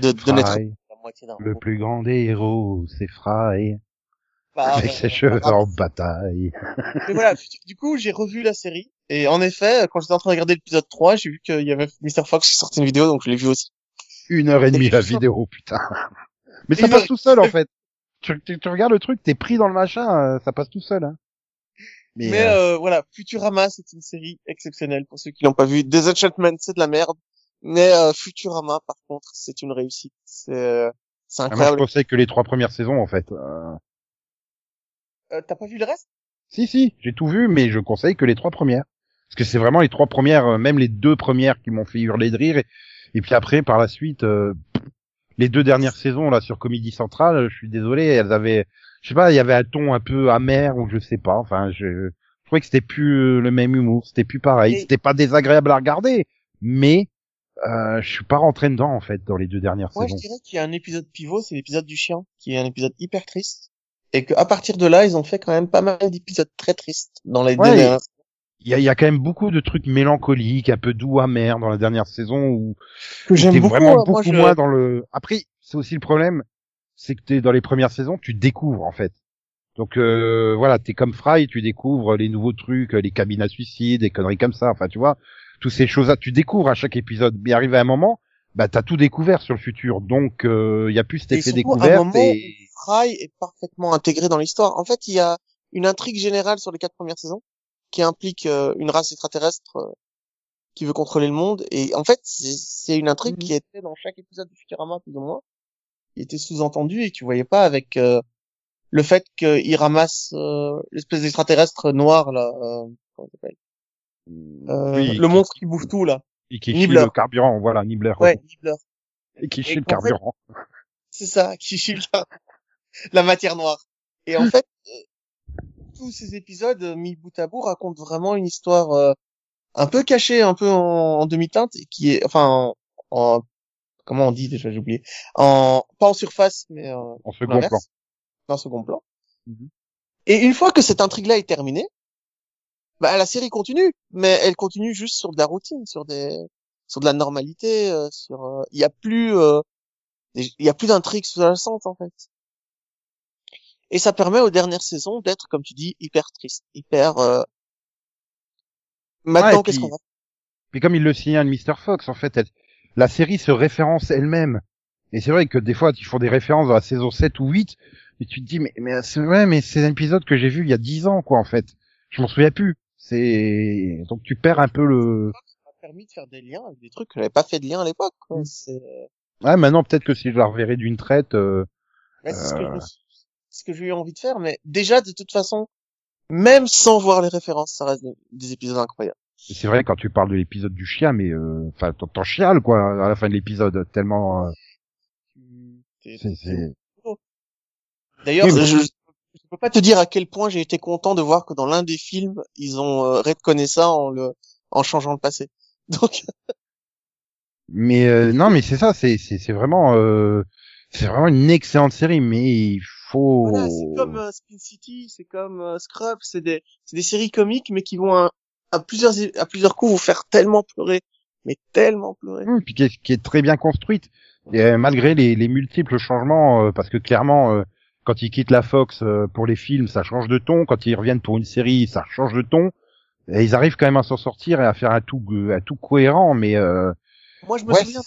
de, de Fry, la moitié d'un le plus grand des héros, c'est Fry. Bah, avec euh, ses cheveux en bataille. Mais voilà, du coup, j'ai revu la série. Et en effet, quand j'étais en train de regarder l'épisode 3, j'ai vu qu'il y avait Mr. Fox qui sortait une vidéo, donc je l'ai vu aussi. Une heure et demie la vidéo, putain. Mais ça passe heure- tout seul en fait. Tu, tu, tu regardes le truc, t'es pris dans le machin, euh, ça passe tout seul. Hein. Mais, Mais, euh, euh, voilà, Futurama, c'est une série exceptionnelle pour ceux qui l'ont pas vu. Desenchantment, c'est de la merde. Mais euh, Futurama, par contre, c'est une réussite. C'est euh, c'est ah, moi je incroyable. que les trois premières saisons en fait. Euh, T'as pas vu le reste? Si si, j'ai tout vu, mais je conseille que les trois premières. Parce que c'est vraiment les trois premières, euh, même les deux premières qui m'ont fait hurler de rire. Et, et puis après, par la suite, euh, les deux dernières saisons là sur Comédie Centrale, je suis désolé, elles avaient, je sais pas, il y avait un ton un peu amer ou je sais pas. Enfin, je, je trouvais que c'était plus le même humour, c'était plus pareil, Et- c'était pas désagréable à regarder, mais euh, je suis pas rentré dedans en fait dans les deux dernières Moi, je saisons. dirais qu'il y a un épisode pivot, c'est l'épisode du chien, qui est un épisode hyper triste. Et qu'à partir de là, ils ont fait quand même pas mal d'épisodes très tristes dans les Ouais, deux dernières Il y a, il y a quand même beaucoup de trucs mélancoliques, un peu doux, amers dans la dernière saison où que j'aime t'es beaucoup. vraiment hein. beaucoup je- moins dans le. Après, c'est aussi le problème, c'est que t'es dans les premières saisons, tu découvres en fait. Donc euh, voilà, t'es comme Fry, tu découvres les nouveaux trucs, les cabines à suicide, des conneries comme ça. Enfin, tu vois, toutes ces choses-là, tu découvres à chaque épisode. Mais arrivé à un moment, bah t'as tout découvert sur le futur. Donc il y a plus cet Et effet à un découverte. moment Et... où Fry est parfaitement intégré dans l'histoire. En fait, il y a une intrigue générale sur les quatre premières saisons qui implique euh, une race extraterrestre euh, qui veut contrôler le monde. Et en fait, c'est c'est une intrigue Mhm. qui était dans chaque épisode de Futurama, plus ou moins, qui était sous-entendue et que tu voyais pas avec euh, le fait qu'il ramasse euh, l'espèce d'extraterrestre noir, là. Euh, comment il s'appelle? Euh, Oui. Le monstre qui bouffe tout, là. Et qui chie le carburant, voilà, Nibbler. Ouais, Nibbler. Et qui chie le carburant. C'est ça, qui chie la, la matière noire. Et en fait, euh, tous ces épisodes euh, mis bout à bout racontent vraiment une histoire euh, un peu cachée, un peu en, en demi-teinte, qui est, enfin, en, en- comment on dit déjà, j'ai oublié, en pas en surface, mais En en second plan. en second plan. Mhm. Et une fois que cette intrigue-là est terminée, bah, la série continue, mais elle continue juste sur de la routine, sur des, sur de la normalité, euh, sur, euh, il y a plus, euh, il y a plus d'intrigue sous-jacente en fait. Et ça permet aux dernières saisons d'être, comme tu dis, hyper triste, hyper. Euh... Maintenant, Ouais, qu'est-ce qu'on va Puis comme il le signale Mr. Fox, en fait, elle- la série se référence elle-même. Et c'est vrai que des fois, ils font des références dans la saison 7 ou 8, et tu te dis, mais, mais c'est vrai, mais c'est un épisode que j'ai vu il y a 10 ans, quoi, en fait. Je m'en souviens plus. C'est, donc tu perds un peu le, Ça m'a permis de faire des liens avec des trucs que j'avais pas fait de lien à l'époque. quoi. Mm. C'est ouais, maintenant, peut-être que si je la reverrai d'une traite, euh, ouais, c'est ce que je Euh. ce que j'ai eu envie de faire, mais déjà de toute façon, même sans voir les références, ça reste des, des épisodes incroyables. c'est vrai quand tu parles de l'épisode du chien, mais, euh, enfin, t'en- t'en chiales, quoi, à la fin de l'épisode, tellement, euh, c'est, D'ailleurs, je peux pas te dire à quel point j'ai été content de voir que dans l'un des films, ils ont euh, retconné ça en le en changeant le passé. *laughs* Donc Mais euh, non, mais c'est ça, c'est c'est c'est vraiment euh, c'est vraiment une excellente série, mais il faut. voilà, c'est comme euh, Spin City, c'est comme euh, Scrub, c'est des c'est des séries comiques mais qui vont à, à plusieurs à plusieurs coups vous faire tellement pleurer, mais tellement pleurer. Hum, puis qui est, qui est très bien construite, et, euh, malgré les, les multiples changements, euh, parce que clairement, euh, quand ils quittent la Fox euh, pour les films, ça change de ton. Quand ils reviennent pour une série, ça change de ton. Et ils arrivent quand même à s'en sortir et à faire un tout un tout cohérent, mais euh, Moi, je me Ouais, souviens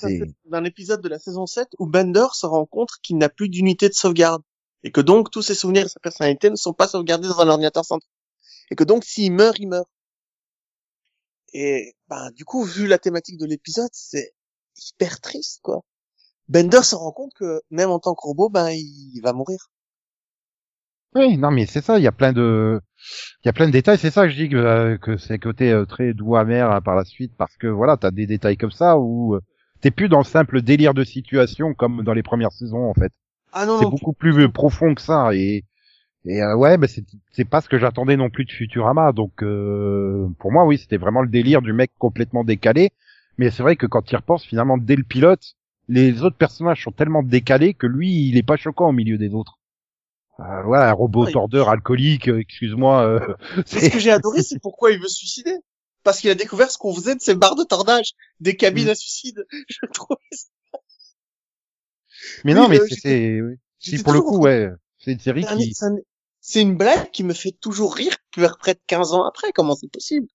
d'un épisode de la saison 7 où Bender se rend compte qu'il n'a plus d'unité de sauvegarde et que donc tous ses souvenirs et sa personnalité ne sont pas sauvegardés dans un ordinateur central. Et que donc s'il meurt, il meurt. Et ben du coup, vu la thématique de l'épisode, c'est hyper triste quoi. Bender se rend compte que même en tant que robot, ben il va mourir. Oui, non, mais c'est ça. Il y a plein de, il y a plein de détails. C'est ça que je dis que, euh, que c'est côté euh, très doux amer hein, par la suite, parce que voilà, t'as des détails comme ça où euh, t'es plus dans le simple délire de situation comme dans les premières saisons en fait. Ah non, C'est non, beaucoup plus euh, profond que ça et et euh, ouais, bah c'est c'est pas ce que j'attendais non plus de Futurama. Donc euh, pour moi, oui, c'était vraiment le délire du mec complètement décalé. Mais c'est vrai que quand il repense finalement dès le pilote, les autres personnages sont tellement décalés que lui, il est pas choquant au milieu des autres. Euh, voilà, un robot tordeur alcoolique, euh, excuse-moi. euh, *laughs* Mais ce que j'ai adoré, c'est pourquoi il veut se suicider. Parce qu'il a découvert ce qu'on faisait de ces barres de tordage, des cabines Mm. à suicide. *laughs* Je trouve Mais Oui, non, mais euh, c'est- oui. Si, pour le coup, ouais, c'est une série C'est un- qui. c'est un- c'est une blague qui me fait toujours rire vers près de 15 ans après. Comment c'est possible?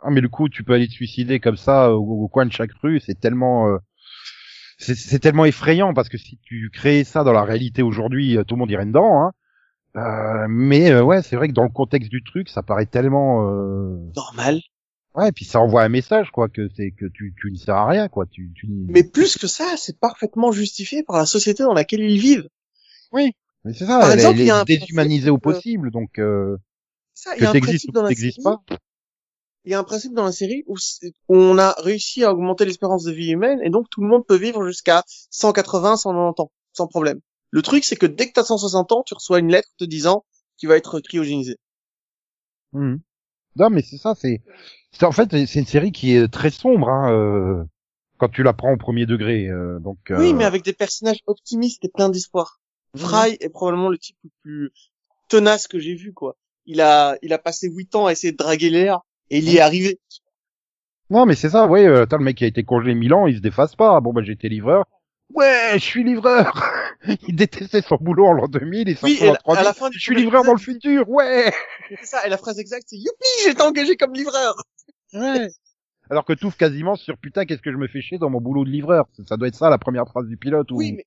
Ah mais le coup, tu peux aller te suicider comme ça euh, au, au coin de chaque rue, c'est tellement, euh, c'est tellement effrayant parce que si tu créais ça dans la réalité aujourd'hui, euh, tout le monde irait dedans. Hein. Euh, mais euh, ouais, c'est vrai que dans le contexte du truc, ça paraît tellement, euh... Normal. ouais, et puis ça envoie un message quoi que c'est que tu tu ne sers à rien quoi. Tu tu. Mais plus que ça, c'est parfaitement justifié par la société dans laquelle ils vivent. mais c'est ça, Par elle, exemple, elle il y a un est déshumanisée au euh, possible, donc euh, Ça, il y que a un principe dans la série. pas. Il y a un principe dans la série où, on a réussi à augmenter l'espérance de vie humaine et donc tout le monde peut vivre jusqu'à 180, 190 ans, sans problème. Le truc, c'est que dès que t'as 160 ans, tu reçois une lettre te disant qu'il va être cryogénisé. Mhm. Non, mais c'est ça, c'est, c'est en fait c'est une série qui est très sombre hein, euh, quand tu la prends au premier degré. euh, donc. Oui, euh, mais avec des personnages optimistes et pleins d'espoir. Fry est probablement le type le plus tenace que j'ai vu, quoi. Il a, il a passé huit ans à essayer de draguer Léa et il y est arrivé. Non, mais c'est ça. Ouais, euh, attends, le mec qui a été congelé mille ans, il se déface pas. Bon, bah j'étais livreur. Ouais, je suis livreur. *laughs* il détestait son boulot en l'an 2000 et Oui, s'en fout en à 3000. la fin du Je suis livreur dans le futur. Ouais. C'est ça, et la phrase exacte, c'est Youpi, été engagé comme livreur. Ouais. Alors que tout quasiment sur putain, qu'est-ce que je me fais chier dans mon boulot de livreur. Ça, ça doit être ça la première phrase du pilote. Ou... Oui, mais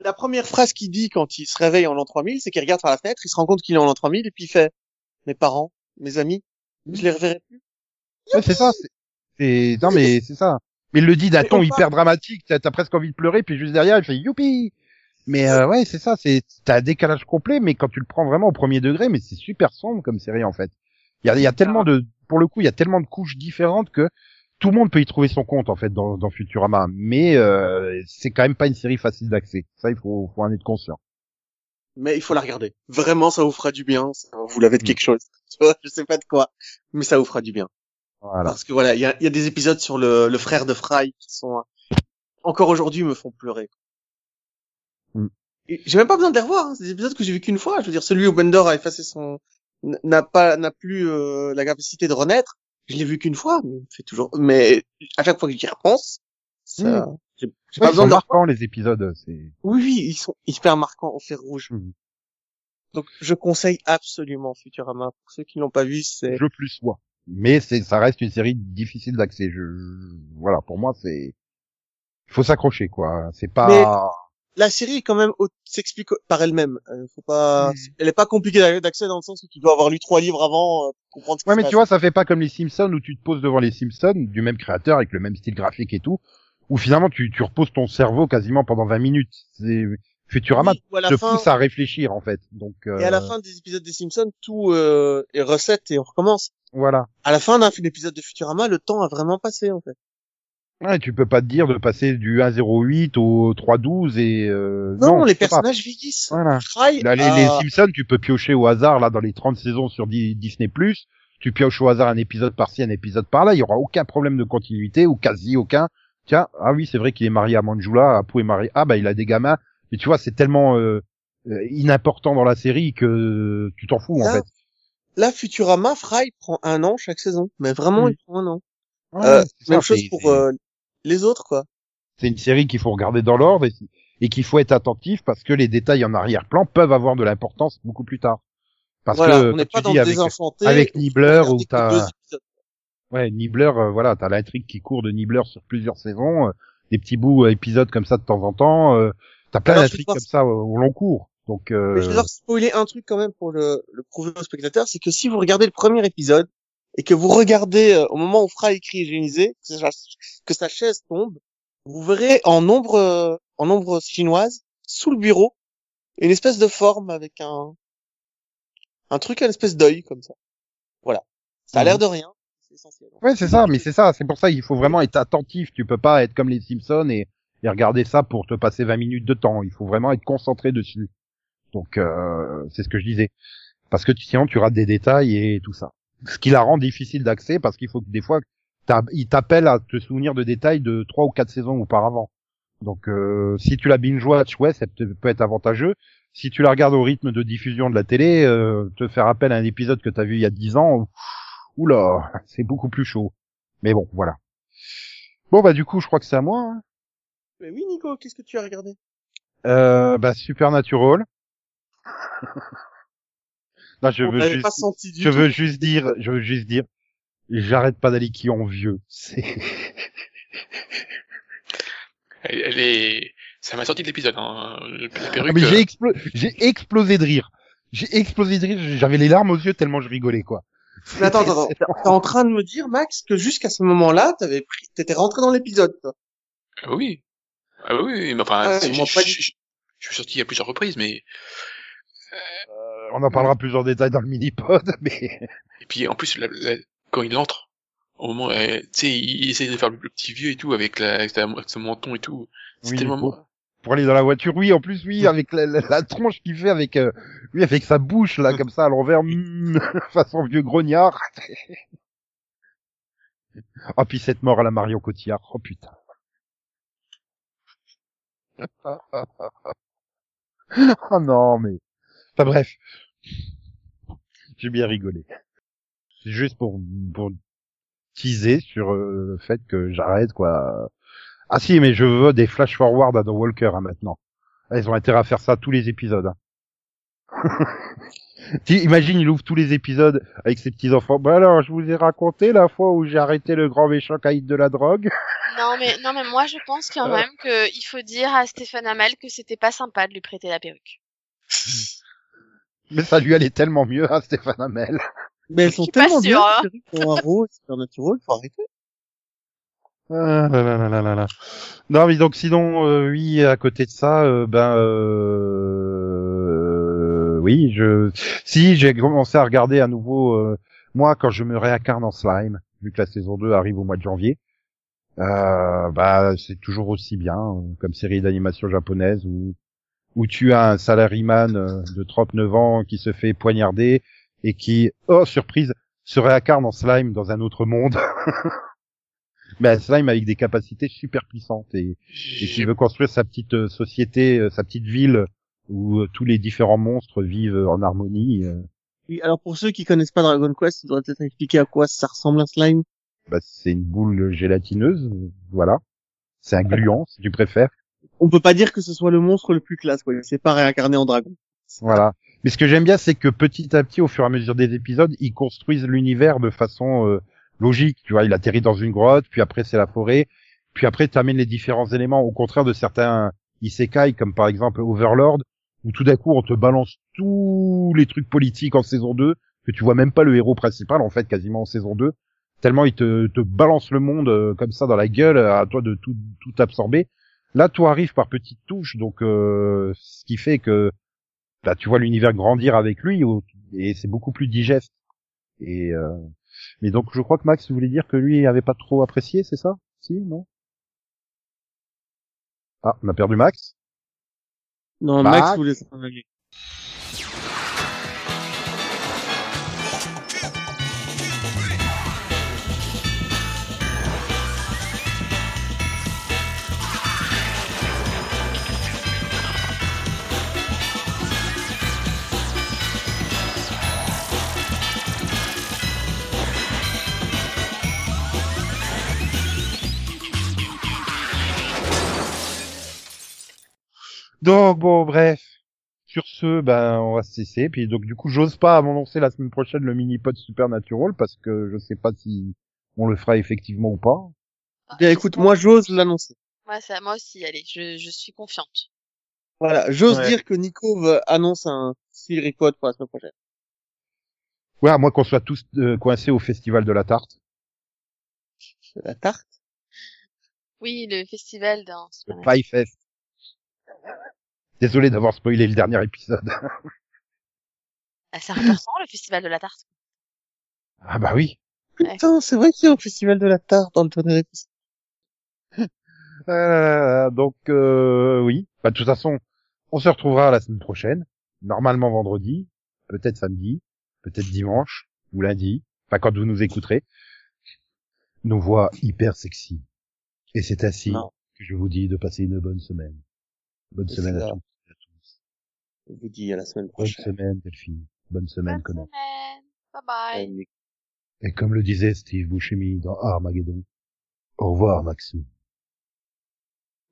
la première phrase qu'il dit quand il se réveille en l'an 3000, c'est qu'il regarde par la fenêtre, il se rend compte qu'il est en l'an 3000 et puis il fait mes parents, mes amis, je les reverrai plus. Ouais, c'est ça. c'est- C'est non mais c'est ça. Mais il le dit d'un ton on hyper dramatique. T'as presque envie de pleurer, puis juste derrière il fait youpi. Mais euh, ouais, c'est ça. C'est t'as un décalage complet, mais quand tu le prends vraiment au premier degré, mais c'est super sombre comme série en fait. Il y a, il y a tellement de, pour le coup, il y a tellement de couches différentes que tout le monde peut y trouver son compte en fait dans, dans Futurama. Mais euh, c'est quand même pas une série facile d'accès. Ça, il faut, faut en être conscient. Mais il faut la regarder. Vraiment, ça vous fera du bien. Ça vous laver de Mm. quelque chose. Tu vois, je sais pas de quoi, mais ça vous fera du bien. Voilà. Parce que voilà, il y a, y a des épisodes sur le, le frère de Fry qui sont euh, encore aujourd'hui me font pleurer. Mm. J'ai même pas besoin de les revoir. Hein. C'est des épisodes que j'ai vu qu'une fois. Je veux dire, celui où Bender a effacé son, n'a pas, n'a plus euh, la capacité de renaître. Je l'ai vu qu'une fois, mais fait toujours. Mais à chaque fois que j'y repense, ça, j'ai j'ai Ouais, pas besoin de. marquants les épisodes. C'est Oui, oui, ils sont hyper marquants au fer rouge. Mhm. Donc, je conseille absolument Futurama. Pour ceux qui l'ont pas vu, c'est je plus moi. Mais c'est, ça reste une série difficile d'accès. Je, je- voilà, pour moi, c'est, il faut s'accrocher, quoi. C'est pas, La série, quand même, s'explique par elle-même. Euh, faut pas, elle est pas compliquée d'a- d'accès dans le sens où tu dois avoir lu trois livres avant euh, pour comprendre ce Ouais, mais tu vois, ça fait pas comme les Simpsons où tu te poses devant les Simpsons du même créateur avec le même style graphique et tout, où finalement tu, tu reposes ton cerveau quasiment pendant 20 minutes. C'est Futurama Oui, te fin, pousse à réfléchir en fait. Donc euh, et à la fin des épisodes des Simpsons, tout euh, est recette et on recommence. voilà. À la fin d'un épisode de Futurama, le temps a vraiment passé, en fait. Ouais, tu peux pas te dire de passer du 1.08 au 3.12 et euh, Non, les pas. personnages vieillissent. Voilà. Là, les, Simpsons, tu peux piocher au hasard là dans les 30 saisons sur Di- Disney+. Tu pioches au hasard un épisode par-ci, un épisode par-là. Il y aura aucun problème de continuité ou quasi aucun. Tiens, ah oui, c'est vrai qu'il est marié à Manjula, Apu est marié. Ah bah il a des gamins. Et tu vois, c'est tellement euh, euh, inimportant dans la série que tu t'en fous en fait. Là, Futurama, Fry prend un an chaque saison. Mais vraiment, Mm. il prend un an. Ouais, Euh, ça, même chose pour euh, les autres, quoi. C'est une série qu'il faut regarder dans l'ordre et, et qu'il faut être attentif parce que les détails en arrière-plan peuvent avoir de l'importance beaucoup plus tard. Parce voilà, que on n'est pas tu dans avec, avec Nibbler, que t'as-. Ouais, Nibbler, euh, voilà, t'as l'intrigue qui court de Nibbler sur plusieurs saisons, euh, des petits bouts euh, épisodes comme ça de temps en temps. T'as plein d'intrigues comme ça au, long cours. Donc, euh, Mais je vais devoir spoiler un truc quand même pour le, le prouver aux spectateurs, c'est que si vous regardez le premier épisode et que vous regardez euh, au moment où Fry écrit hygiénisé, que sa, que sa chaise tombe, vous verrez en nombre euh, en nombre chinoise sous le bureau une espèce de forme avec un un truc une espèce d'œil comme ça. Voilà. Ça a Mhm. l'air de rien, essentiel. ouais, c'est ça, mais c'est ça, c'est pour ça il faut vraiment être attentif. Tu peux pas être comme les Simpsons et, et regarder ça pour te passer 20 minutes de temps. Il faut vraiment être concentré dessus. Donc, euh, c'est ce que je disais. Parce que sinon, tu rates des détails et tout ça. Ce qui la rend difficile d'accès parce qu'il faut que des fois, il t'appelle à te souvenir de détails de trois ou quatre saisons auparavant. Donc, euh, si tu la binge-watch, ouais, ça peut, peut être avantageux. Si tu la regardes au rythme de diffusion de la télé, euh, te faire appel à un épisode que t'as vu il y a dix ans, oula, c'est beaucoup plus chaud. Mais bon, voilà. Bon, bah du coup, je crois que c'est à moi. hein. Mais oui, Nico, qu'est-ce que tu as regardé? Euh, bah, Supernatural. *laughs* Là, je On veux juste, pas senti du je tout. veux juste dire, je veux juste dire, j'arrête pas d'aller qui en vieux. C'est, *laughs* Elle, est, ça m'a sorti de l'épisode, hein. Ah, perruque. mais j'ai euh, explo- j'ai explosé de rire. J'ai explosé de rire, j'avais les larmes aux yeux tellement je rigolais, quoi. Mais attends, attends, *laughs* attends. T'es en train de me dire, Max, que jusqu'à ce moment-là, t'avais pris, t'étais rentré dans l'épisode, toi. Ah oui. Ah oui, mais enfin, Ouais, c'est- moi, je, pas je- je- je suis sorti à plusieurs reprises, mais Euh, on en parlera plus en détail dans le mini-pod, *laughs* mais et puis en plus la- la- quand il entre, au moment, euh, tu sais, il, il essaie de faire le, le petit vieux et tout avec, la, avec, son menton et tout. C'est Oui, tellement pour- pour aller dans la voiture, oui, en plus, oui, avec la, la, la tronche qu'il fait avec, euh, oui, avec sa bouche, là, comme ça, à l'envers, mm, *laughs* façon vieux grognard. *laughs* Ah, puis cette mort à la Marion Cotillard, oh putain. *laughs* oh non, mais, enfin bref. J'ai bien rigolé. C'est juste pour, pour teaser sur euh, le fait que j'arrête, quoi. Ah si, mais je veux des flash forward à The Walker hein, maintenant. Ils ont intérêt à faire ça tous les épisodes. hein. *laughs* *laughs* Tu- Imagine, il ouvre tous les épisodes avec ses petits enfants. Bah alors, je vous ai raconté la fois où j'ai arrêté le grand méchant caïd de la drogue. *laughs* Non mais non mais moi je pense quand même qu'il faut dire à Stéphane Hamel que c'était pas sympa de lui prêter la perruque. Mais ça lui allait tellement mieux à Stéphane Hamel. Mais elles sont suis pas tellement bien, hein. ont un rôle supernatural, faut arrêter. Ah, là, là, là, là, là, là. Non, mais donc sinon, euh, oui, à côté de ça, euh, ben, euh, oui, je, si j'ai commencé à regarder à nouveau, euh, moi, quand je me réincarne en slime, vu que la saison 2 arrive au mois de janvier, euh, bah, c'est toujours aussi bien, euh, comme série d'animation japonaise où, où tu as un salaryman de 39 ans qui se fait poignarder et qui, oh surprise, se réincarne en slime dans un autre monde. *laughs* Mais un slime avec des capacités super puissantes et, et qui veut construire sa petite société, sa petite ville où euh, tous les différents monstres vivent en harmonie. euh, Oui, alors pour ceux qui connaissent pas Dragon Quest, tu devrais peut-être expliquer à quoi ça ressemble un slime. bah, c'est une boule gélatineuse, euh, voilà. C'est un gluant, si tu préfères. On peut pas dire que ce soit le monstre le plus classe, quoi. Il s'est pas réincarné en dragon. Voilà. Mais ce que j'aime bien, c'est que petit à petit, au fur et à mesure des épisodes, ils construisent l'univers de façon euh, logique. Tu vois, il atterrit dans une grotte, puis après c'est la forêt, puis après tu amènes les différents éléments. Au contraire de certains isekai, comme par exemple Overlord, où tout d'un coup on te balance tous les trucs politiques en saison 2, que tu vois même pas le héros principal en fait quasiment en saison 2, tellement il te, te balance le monde euh, comme ça dans la gueule, à toi de tout, tout absorber. Là, tout arrive par petites touches, donc euh, ce qui fait que bah, tu vois l'univers grandir avec lui et c'est beaucoup plus digeste. Et euh, mais donc je crois que Max voulait dire que lui avait pas trop apprécié, c'est ça? Si, non? Ah, on a perdu Max? Non, Max Max voulait s'en aller. Donc bon, bref. Sur ce, ben on va se cesser. Puis donc du coup, j'ose pas m'annoncer la semaine prochaine le mini pod Supernatural parce que je sais pas si on le fera effectivement ou pas. Ah, Bien, écoute, moi, j'ose l'annoncer. Ouais, ça, moi aussi, allez, je, je suis confiante. Voilà, j'ose Ouais. dire que Nico annonce un Siri Pod pour la semaine prochaine. Ouais, à moins qu'on soit tous euh, coincés au festival de la tarte. La tarte? Oui, le festival d'un Le Pie Fest. Désolé d'avoir spoilé le dernier épisode. Ah, c'est important, le festival de la tarte. Ah bah oui. Putain, c'est vrai qu'il y a un festival de la tarte dans le dernier épisode. *laughs* Euh, donc euh, oui. Bah, de toute façon, on se retrouvera la semaine prochaine. Normalement vendredi, peut-être samedi, peut-être dimanche ou lundi. Enfin quand vous nous écouterez. Nos voix hyper sexy. Et c'est ainsi Non. que je vous dis de passer une bonne semaine. Bonne Et semaine à tous et à tous. Je vous dis à la semaine Bonne prochaine. semaine, Delphine. Bonne semaine, Bonne semaine. Bye bye. Et comme le disait Steve Buscemi dans Armageddon, au revoir Maxou.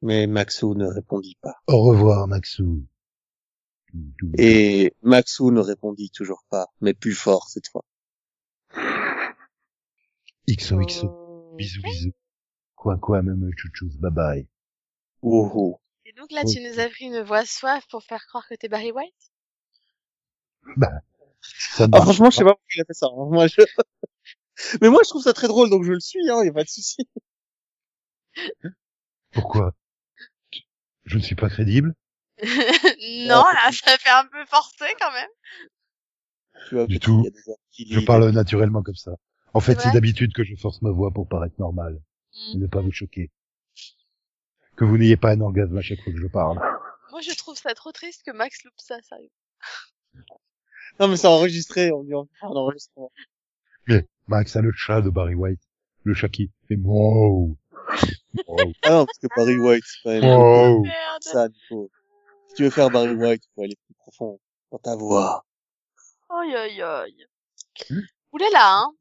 Mais Maxou ne répondit pas. Au revoir Maxou. Et Maxou ne répondit toujours pas, mais plus fort cette fois. XOXO. Oh. Bisous bisous. Quoi quoi même chouchous. Bye bye. Oh, oh. Et donc là, tu nous as pris une voix soif pour faire croire que t'es Barry White? Bah. Ça ne Ah, franchement, je sais pas. pourquoi il a fait ça. hein. Moi, je... *laughs* mais moi, je trouve ça très drôle, donc je le suis, hein, y a pas de souci. Pourquoi? Je ne suis pas crédible? *laughs* Non, là, ça fait un peu forcé quand même. Vois, Du tout. Je parle naturellement comme ça. En fait, C'est d'habitude que je force ma voix pour paraître normal et Mm. ne pas vous choquer. Que vous n'ayez pas un orgasme à chaque fois que je parle. Moi, je trouve ça trop triste que Max loupe ça, sérieux. *laughs* Non, mais c'est enregistré, on dit un enregistrement. Mais Max a le chat de Barry White. Le chat qui fait wow. Wow. Ah non, parce que Barry White, c'est quand même wow. Merde. ça, Nico. Si tu veux faire Barry White, il faut aller plus profond dans ta voix. Aïe, aïe, aïe. Hmm Oulala, hein.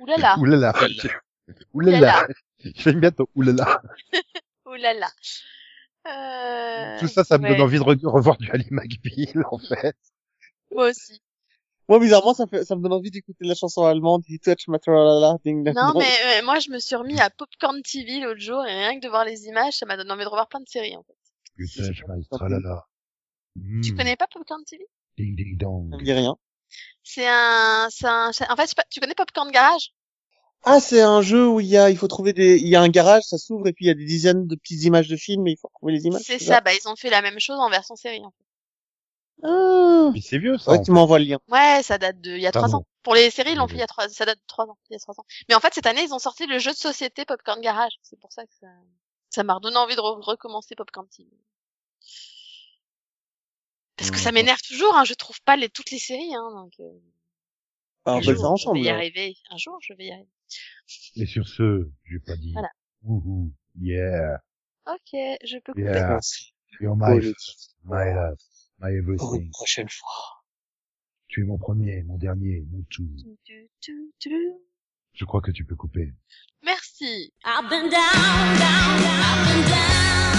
Oulala. Oulala. Oulala. J'aime bien ton oulala. *laughs* Euh... Tout ça, ça me ouais, donne envie de re- revoir du Ali McBeal, en fait. Moi aussi. Moi, bizarrement, ça, fait, ça me donne envie d'écouter la chanson allemande, He Touch Ding Non, mais euh, moi, je me suis remis à Popcorn TV l'autre jour et rien que de voir les images, ça m'a donné envie de revoir plein de séries, en fait. You touch my tralala. Tu Mm. connais pas Popcorn TV Ding ding dong. Ça me dit rien. C'est un, c'est un, en fait, tu connais Popcorn Garage? Ah, c'est un jeu où il y a, il faut trouver des, il y a un garage, ça s'ouvre et puis il y a des dizaines de petites images de films et il faut trouver les images. C'est ça, bah ils ont fait la même chose en version série. En fait. Ah. Mais c'est vieux, ça. Ouais, tu m'envoies le lien. Ouais, ça date de il y a trois ans. Pour les séries, ils l'ont fait il y a trois, ça date de trois ans, il y a trois ans. Mais en fait, cette année, ils ont sorti le jeu de société Popcorn Garage. C'est pour ça que ça, ça m'a redonné envie de re- recommencer Popcorn TV. Parce que ça m'énerve toujours, hein. Je trouve pas les, toutes les séries, hein. Donc, euh, Bah, on peut le faire ensemble. Je vais y arriver. Un jour, je vais y arriver. Et sur ce, j'ai pas dit. Voilà. Wouhou, yeah, Ok, je peux couper. yeah, you're Oh, my, je- my love, my Pour une everything. prochaine fois. Tu es mon premier, mon dernier, mon tout. Tu, tu, tu. Je crois que tu peux couper. Merci. I've been down, down, I've been down.